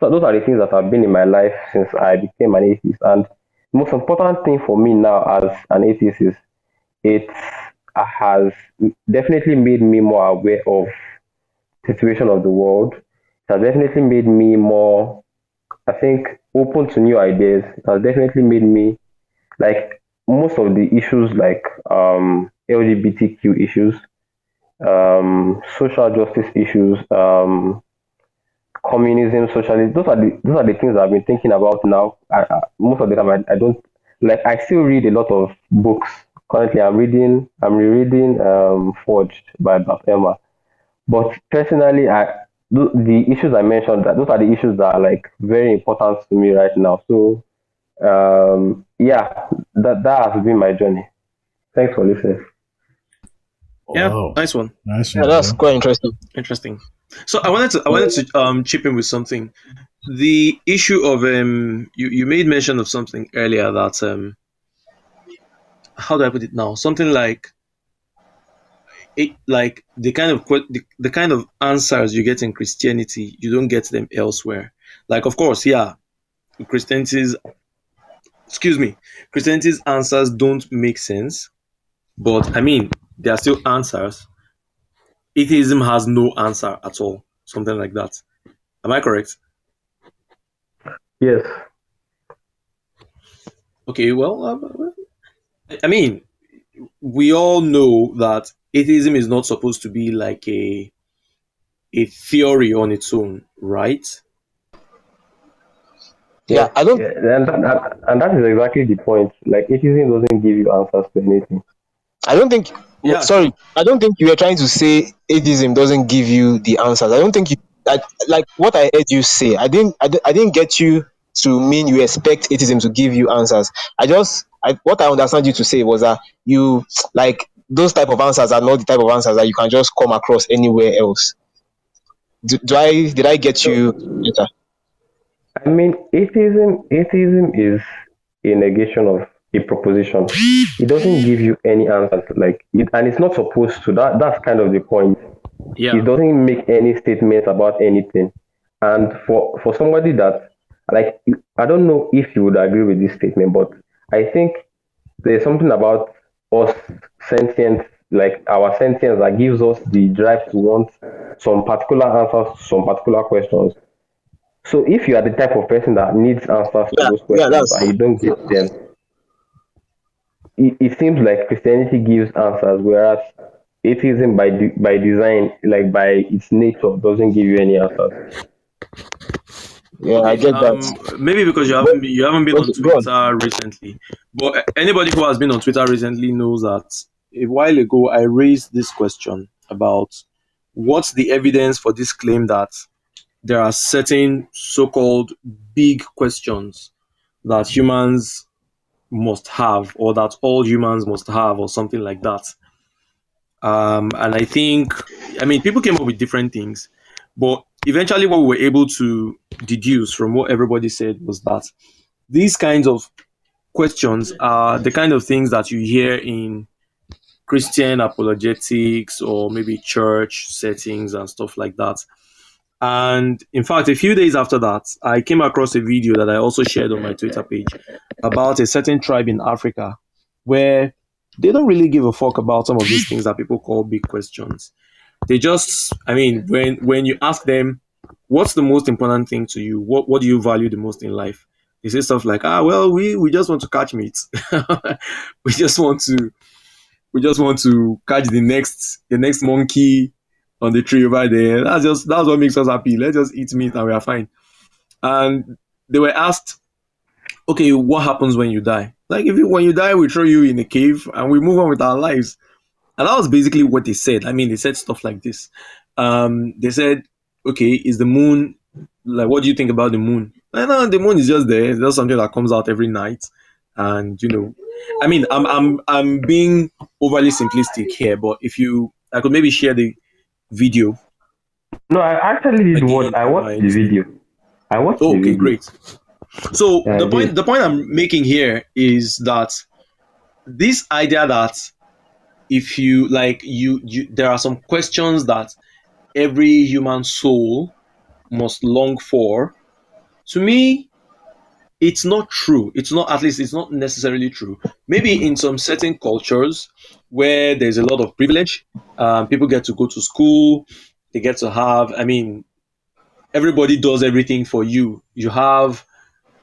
so those are the things that have been in my life since I became an atheist. And the most important thing for me now as an atheist is it has definitely made me more aware of the situation of the world. It has definitely made me more, I think, open to new ideas. It has definitely made me like most of the issues like um, LGBTQ issues, um, social justice issues, um, communism, socialism. Those are the those are the things I've been thinking about now. I, I, most of the time, I, I don't like. I still read a lot of books. Currently, I'm reading. I'm rereading um, Forged by Bart Ehrman. But personally, I th- the issues I mentioned those are the issues that are like very important to me right now. So, um, yeah, that that has been my journey. Thanks for listening. Yeah, Wow. nice one. Nice one. Yeah, that's bro. quite interesting. Interesting. So I wanted to I wanted to um, chip in with something. The issue of um, you you made mention of something earlier that um, how do I put it now? Something like it like the kind of the, the kind of answers you get in Christianity, you don't get them elsewhere. Like of course, yeah, Christianity's excuse me, Christianity's answers don't make sense, but I mean they are still answers. Atheism has no answer at all, something like that. Am I correct? Yes. Okay, well, um, I mean, we all know that atheism is not supposed to be like a a theory on its own, right? Yeah, I don't. Yeah, and that, that- and that is exactly the point. Like atheism doesn't give you answers to anything. I don't think. Yeah. Sorry, I don't think you were trying to say atheism doesn't give you the answers. I don't think you. I, like what I heard you say. I didn't. I, I didn't get you to mean you expect atheism to give you answers. I just. I, what I understand you to say was that you like those type of answers are not the type of answers that you can just come across anywhere else. Do, do I did I get you better? I mean, atheism atheism is a negation of a proposition. It doesn't give you any answers, like it, and it's not supposed to. That that's kind of the point. Yeah. It doesn't make any statements about anything. And for for somebody that like I don't know if you would agree with this statement, but I think there's something about us sentient, like our sentience, that gives us the drive to want some particular answers to some particular questions. So if you are the type of person that needs answers to those questions that's- and you don't get them, it, it seems like Christianity gives answers, whereas atheism by de- by design, like by its nature, doesn't give you any answers. Yeah, I get Um, that. maybe because you haven't you haven't been on Okay, go on. Twitter recently, but anybody who has been on Twitter recently knows that a while ago I raised this question about what's the evidence for this claim that there are certain so-called big questions that humans must have, or that all humans must have, or something like that. Um, and I think, I mean, people came up with different things, but eventually, what we were able to deduce from what everybody said was that these kinds of questions are the kind of things that you hear in Christian apologetics or maybe church settings and stuff like that. And in fact, a few days after that, I came across a video that I also shared on my Twitter page about a certain tribe in Africa where they don't really give a fuck about some of these things that people call big questions. They just, I mean, when when you ask them, what's the most important thing to you? What what do you value the most in life? They say stuff like, ah, well, we we just want to catch meat. *laughs* we just want to we just want to catch the next the next monkey on the tree over there. That's just that's what makes us happy. Let's just eat meat and we are fine. And they were asked, okay, what happens when you die? Like if you, when you die, we throw you in a cave and we move on with our lives. And that was basically what they said. I mean, they said stuff like this. Um, they said, okay, is the moon like what do you think about the moon? I know the moon is just there. It's just something that comes out every night. And you know, I mean, I'm I'm I'm being overly simplistic here, but if you I could maybe share the video. No, I actually did Again, watch. I watched the video. I watched Oh, the okay, video. great. So Yeah, the point did. the point I'm making here is that this idea that if you like you, you there are some questions that every human soul must long for to me it's not true it's not at least it's not necessarily true maybe in some certain cultures where there's a lot of privilege um, people get to go to school they get to have i mean everybody does everything for you you have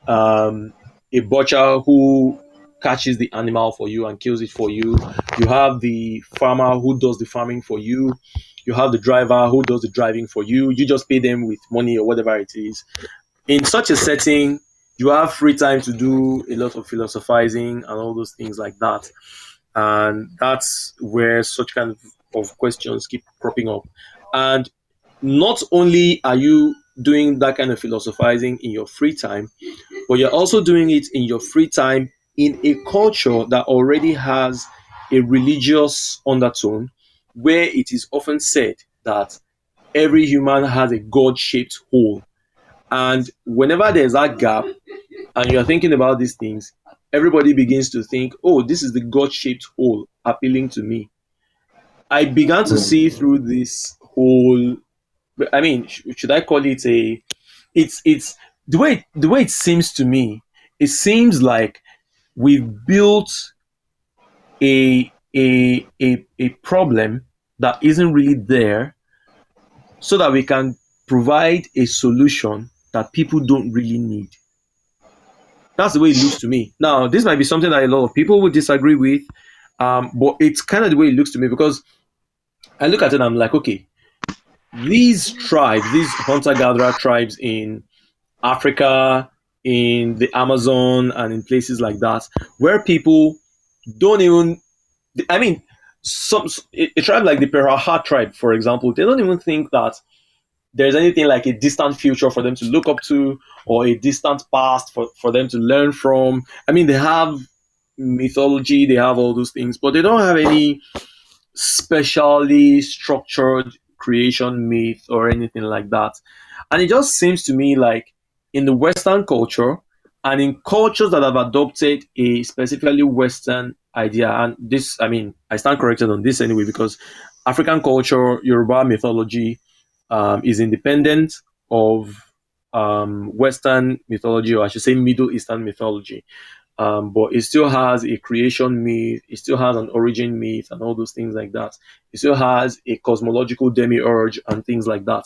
um, a butcher who catches the animal for you and kills it for you. You have the farmer who does the farming for you. You have the driver who does the driving for you. You just pay them with money or whatever it is. In such a setting, you have free time to do a lot of philosophizing and all those things like that. And that's where such kind of, of questions keep cropping up. And not only are you doing that kind of philosophizing in your free time, but you're also doing it in your free time in a culture that already has a religious undertone, where it is often said that every human has a God-shaped hole, and whenever there's that gap, and you're thinking about these things, everybody begins to think, "Oh, this is the God-shaped hole appealing to me." I began to see mm. through this whole. I mean, sh- should I call it a? It's it's the way the way it seems to me. It seems like we've built a a a, a problem that isn't really there, so that we can provide a solution that people don't really need. That's the way it looks to me. Now, this might be something that a lot of people would disagree with, um, but it's kind of the way it looks to me because I look at it and I'm like, okay, these tribes, these hunter gatherer tribes in Africa, in the Amazon, and in places like that, where people don't even, I mean, some a, tribe like the Piraha tribe, for example, they don't even think that there's anything like a distant future for them to look up to or a distant past for, for them to learn from. I mean, they have mythology, they have all those things, but they don't have any specially structured creation myth or anything like that. And it just seems to me like in the Western culture and in cultures that have adopted a specifically Western idea, and this, I mean, I stand corrected on this anyway, because African culture, Yoruba mythology, um, is independent of um, Western mythology, or I should say Middle Eastern mythology. Um, but it still has a creation myth, it still has an origin myth, and all those things like that. It still has a cosmological demiurge and things like that.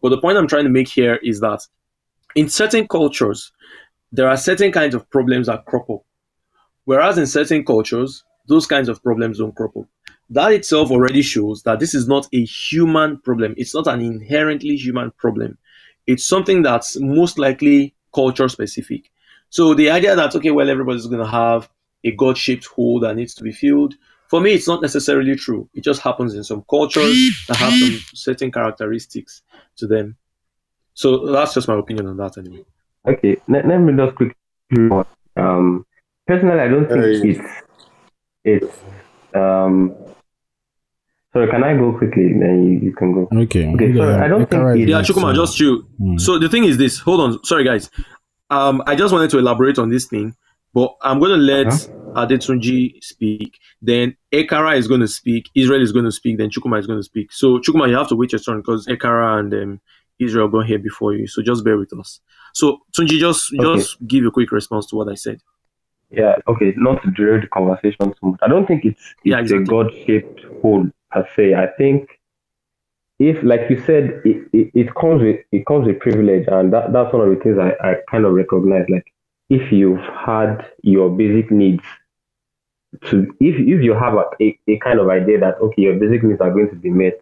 But the point I'm trying to make here is that in certain cultures, there are certain kinds of problems that crop up. Whereas in certain cultures, those kinds of problems don't crop up. That itself already shows that this is not a human problem. It's not an inherently human problem. It's something that's most likely culture specific. So the idea that, okay, well, everybody's going to have a God shaped hole that needs to be filled, for me, it's not necessarily true. It just happens in some cultures that have some certain characteristics to them. So that's just my opinion on that, anyway. Okay, let, let me just quickly. Um, personally, I don't think Hey. it's it's um. Sorry, can I go quickly? Then you, you can go. Okay. Okay, so I don't think Ekara it- Yeah, Chukuma, so- just you. Hmm. So the thing is this. Hold on. Sorry, guys. Um, I just wanted to elaborate on this thing, but I'm going to let Adetunji speak. Then Ekara is going to speak. Israel is going to speak. Then Chukuma is going to speak. So Chukuma, you have to wait your turn because Ekara and um, Israel got here before you. So just bear with us. So Tunji, just Okay. just give a quick response to what I said. Yeah, okay, not to derail the conversation too much. I don't think it's, it's Yeah, exactly. a God shaped hole per se. I think if, like you said, it, it, it comes with it comes with privilege, and that, that's one of the things I, I kind of recognize. Like if you've had your basic needs to, if if you have a, a, a kind of idea that okay, your basic needs are going to be met,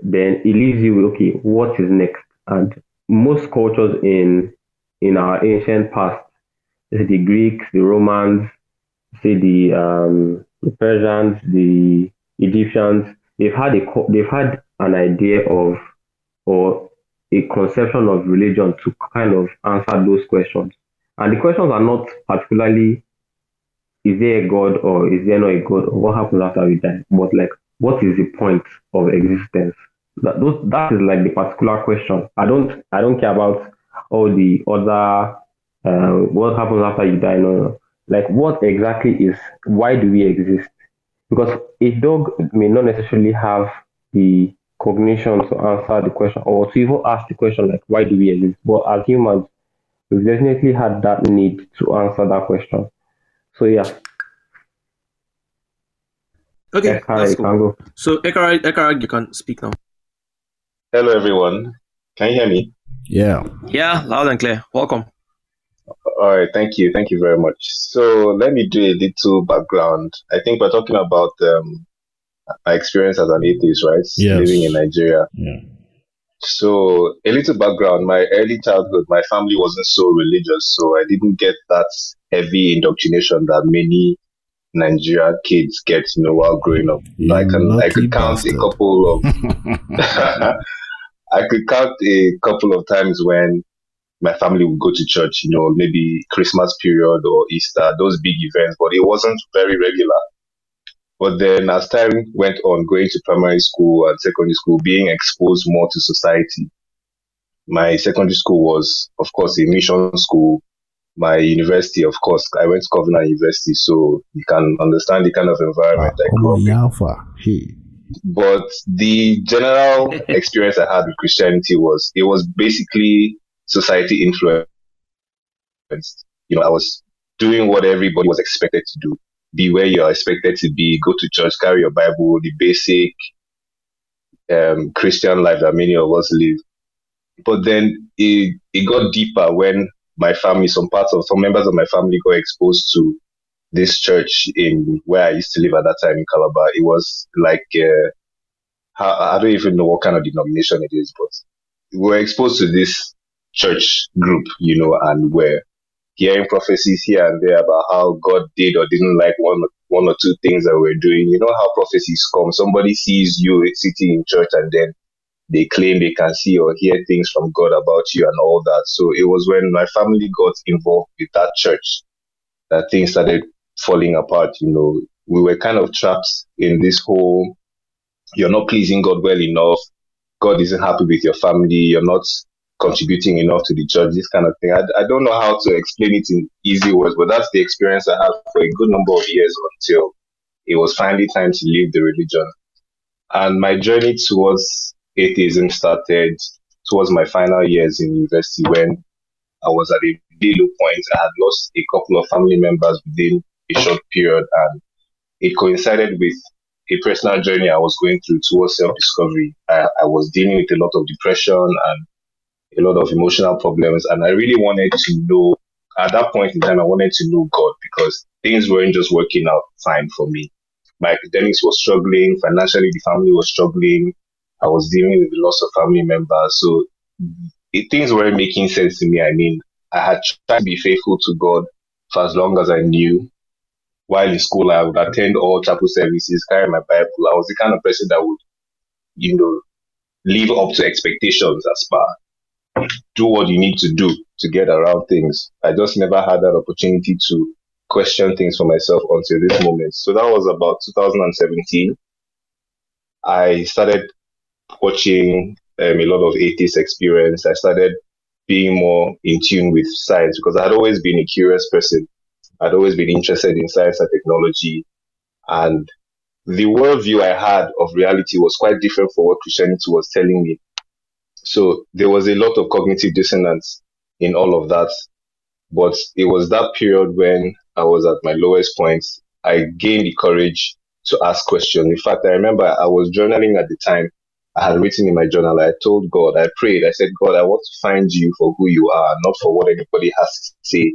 then it leaves you with okay, what is next? And most cultures in in our ancient past say the Greeks, the Romans, say the um, the Persians, the Egyptians, they've had a they've had an idea of or a conception of religion to kind of answer those questions. And the questions are not particularly is there a God or is there not a God or what happens after we die, but like what is the point of existence? That those that is like the particular question. I don't I don't care about all the other uh, what happens after you die. No, no. Like, what exactly is why do we exist? Because a dog may not necessarily have the cognition to answer the question or to even ask the question, like, why do we exist? But as humans, we've definitely had that need to answer that question. So, yeah, Okay, Ekara, that's cool. go. So Ekara, Ekara, you can speak now. Hello, everyone. Can you hear me? Yeah. Yeah, loud and clear. Welcome. All right. Thank you. Thank you very much. So let me do a little background. I think we're talking about um, my experience as an atheist, right? Yes. Living in Nigeria. Yeah. So a little background. My early childhood, my family wasn't so religious, so I didn't get that heavy indoctrination that many Nigerian kids get, you know, while growing up. You I can I could count bastard. a couple of *laughs* *laughs* I could count a couple of times when my family would go to church, you know, maybe Christmas period or Easter, those big events, but it wasn't very regular. But then as time went on, going to primary school and secondary school, being exposed more to society. My secondary school was, of course, a mission school. My university, of course, I went to Covenant University, so you can understand the kind of environment I grew up in. Alpha. Hey. But the general *laughs* experience I had with Christianity was it was basically society influenced. You know, I was doing what everybody was expected to do. Be where you're expected to be, go to church, carry your Bible, the basic um, Christian life that many of us live. But then it, it got deeper when my family, some parts of some members of my family got exposed to this church in where I used to live at that time in Calabar. It was like uh, I, I don't even know what kind of denomination it is, but we were exposed to this church group, you know, and we're hearing prophecies here and there about how God did or didn't like one one or two things that we're doing. You know how prophecies come. Somebody sees you sitting in church and then they claim they can see or hear things from God about you and all that. So it was when my family got involved with that church that things started falling apart. You know, we were kind of trapped in this whole you're not pleasing God well enough. God isn't happy with your family. You're not contributing enough to the church, this kind of thing. I, I don't know how to explain it in easy words, but that's the experience I had for a good number of years until it was finally time to leave the religion. And my journey towards atheism started towards my final years in university when I was at a low point. I had lost a couple of family members within a short period, and it coincided with a personal journey I was going through towards self discovery. I, I was dealing with a lot of depression and a lot of emotional problems. And I really wanted to know, at that point in time, I wanted to know God because things weren't just working out fine for me. My academics was struggling, financially, the family was struggling. I was dealing with the loss of family members. So it, things weren't making sense to me. I mean, I had tried to be faithful to God for as long as I knew. While in school, I would attend all chapel services, carry my Bible. I was the kind of person that would, you know, live up to expectations as far do what you need to do to get around things. I just never had that opportunity to question things for myself until this moment. So that was about 2017. I started watching um, a lot of atheist experience. I started being more in tune with science because I had always been a curious person. I'd always been interested in science and technology. And the worldview I had of reality was quite different from what Christianity was telling me. So there was a lot of cognitive dissonance in all of that. But it was that period when I was at my lowest point. I gained the courage to ask questions. In fact, I remember I was journaling at the time. I had written in my journal, I told God, I prayed, I said, God, I want to find you for who you are, not for what anybody has to say,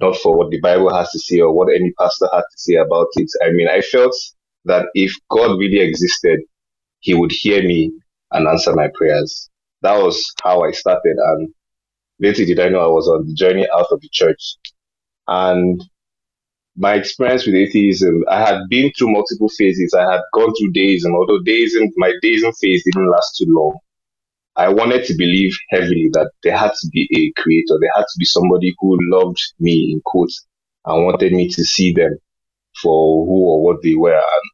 not for what the Bible has to say or what any pastor has to say about it. I mean, I felt that if God really existed, he would hear me and answer my prayers that was how I started. And little did I know I was on the journey out of the church. And my experience with atheism, I had been through multiple phases. I had gone through deism, although deism, my deism phase didn't last too long. I wanted to believe heavily that there had to be a creator. There had to be somebody who loved me, in quotes, and wanted me to see them for who or what they were. And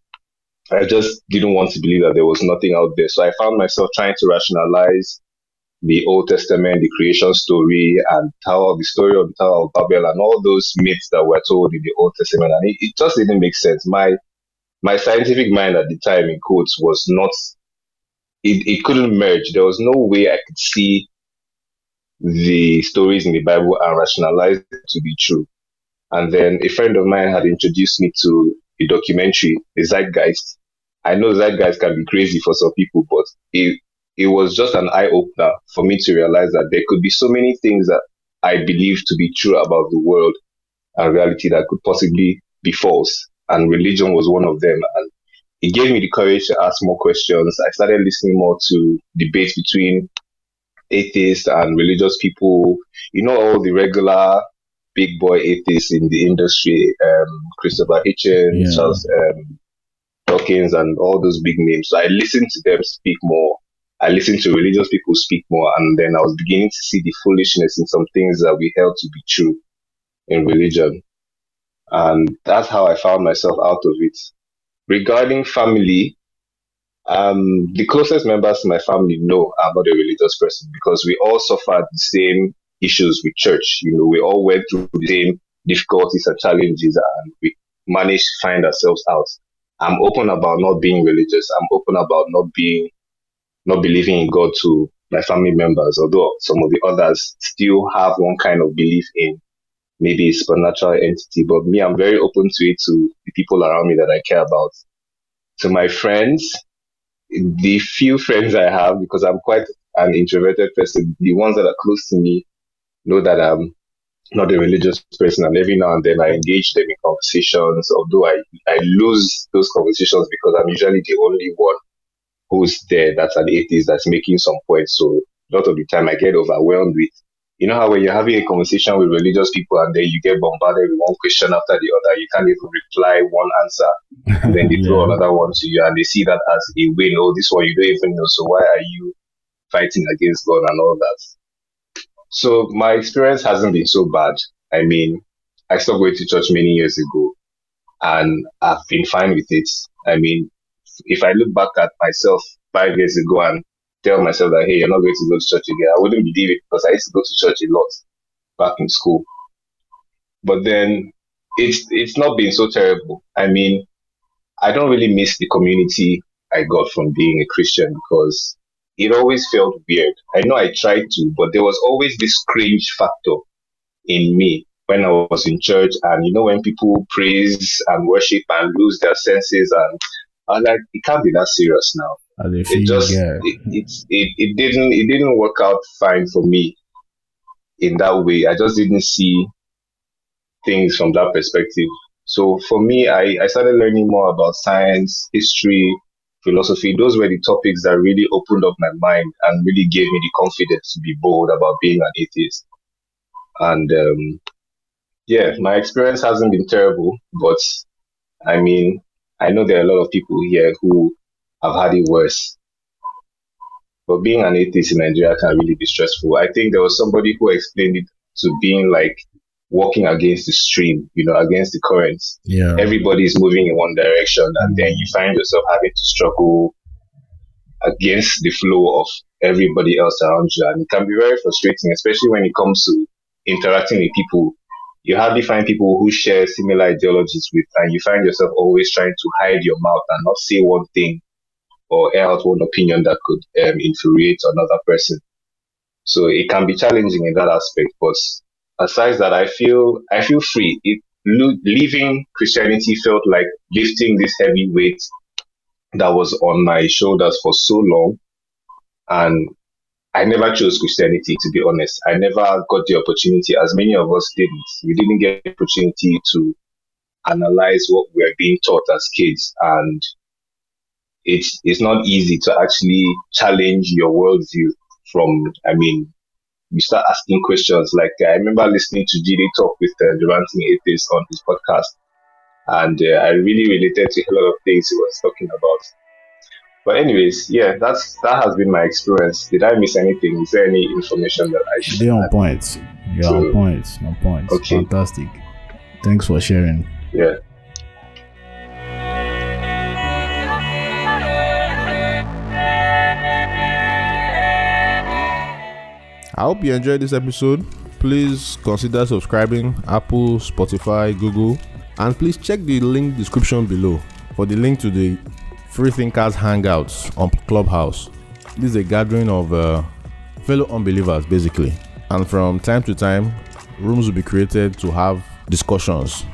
I just didn't want to believe that there was nothing out there. So I found myself trying to rationalize the Old Testament, the creation story, and Tower, the story of the Tower of Babel, and all those myths that were told in the Old Testament. And it, it just didn't make sense. My my scientific mind at the time, in quotes, was not. It, it couldn't merge. There was no way I could see the stories in the Bible and rationalize it to be true. And then a friend of mine had introduced me to a documentary, a Zeitgeist. I know Zeitgeist can be crazy for some people, but it it was just an eye opener for me to realize that there could be so many things that I believe to be true about the world and reality that could possibly be false. And religion was one of them. And it gave me the courage to ask more questions. I started listening more to debates between atheists and religious people. You know, all the regular big boy atheists in the industry, um, Christopher Hitchens, yeah. Charles um, Dawkins, and all those big names. So I listened to them speak more. I listened to religious people speak more, and then I was beginning to see the foolishness in some things that we held to be true in religion. And that's how I found myself out of it. regarding family, um, the closest members to my family know I'm not a religious person because we all suffered the same issues with church. You know, we all went through the same difficulties and challenges and we managed to find ourselves out. I'm open about not being religious. I'm open about not being, not believing in God to my family members, although some of the others still have one kind of belief in maybe a supernatural entity. But me, I'm very open to it to the people around me that I care about. To my friends, the few friends I have, because I'm quite an introverted person, the ones that are close to me know that I'm not a religious person. And every now and then I engage them in conversations, although I, I lose those conversations because I'm usually the only one who's there that's an atheist that's making some points. So a lot of the time I get overwhelmed with you know how when you're having a conversation with religious people and then you get bombarded with one question after the other, you can't even reply one answer. And *laughs* then they yeah. throw another one to you and they see that as a win. Oh, this one you don't even know. So why are you fighting against God and all that? So my experience hasn't been so bad. I mean, I stopped going to church many years ago and I've been fine with it. I mean, if I look back at myself five years ago and tell myself that, hey, you're not going to go to church again. I wouldn't believe it because I used to go to church a lot back in school. But then it's it's not been so terrible. I mean, I don't really miss the community I got from being a Christian because it always felt weird. I know I tried to, but there was always this cringe factor in me when I was in church. And you know, when people praise and worship and lose their senses, and I'm like, it can't be that serious now it just it, it, it, it didn't it didn't work out fine for me in that way. I just didn't see things from that perspective. So for me, I, I started learning more about science, history, philosophy. Those were the topics that really opened up my mind and really gave me the confidence to be bold about being an atheist. And um, yeah, my experience hasn't been terrible, but I mean, I know there are a lot of people here who I've had it worse. But being an atheist in Nigeria can really be stressful. I think there was somebody who explained it to being like walking against the stream, you know, against the currents. Yeah. Everybody is moving in one direction and then you find yourself having to struggle against the flow of everybody else around you. And it can be very frustrating, especially when it comes to interacting with people. You hardly find people who share similar ideologies with, and you find yourself always trying to hide your mouth and not say one thing or air out one opinion that could um, infuriate another person. So it can be challenging in that aspect. But aside that, I feel I feel free. It, leaving Christianity felt like lifting this heavy weight that was on my shoulders for so long, and I never chose Christianity to be honest. I never got the opportunity, as many of us didn't. We didn't get the opportunity to analyze what we are being taught as kids and it's it's not easy to actually challenge your worldview from I mean you start asking questions like I remember listening to GD talk with uh, the Ranting Atheist on his podcast and uh, I really related to a lot of things he was talking about. But anyways, yeah, that's that has been my experience. Did I miss anything? Is there any information that I should? You're on point. You're on point. On point. Okay. Fantastic. Thanks for sharing. Yeah. I hope you enjoyed this episode. Please consider subscribing Apple, Spotify, Google, and please check the link description below for the link to the Free Thinkers Hangouts on Clubhouse. This is a gathering of uh, fellow unbelievers, basically, and from time to time, rooms will be created to have discussions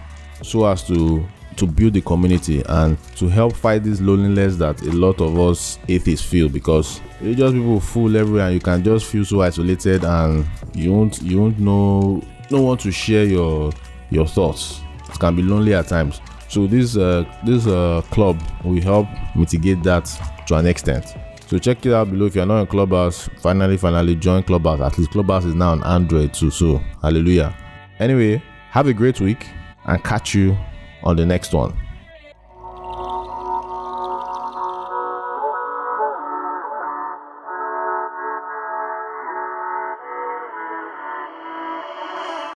so as to to build the community and to help fight this loneliness that a lot of us atheists feel because religious people fool everywhere and you can just feel so isolated and you won't you won't know no one to share your your thoughts. It can be lonely at times. So this uh this uh club will help mitigate that to an extent. So check it out below. If you're not in clubhouse finally finally join clubhouse. At least clubhouse is now on android too. So hallelujah. Anyway have a great week and catch you on the next one.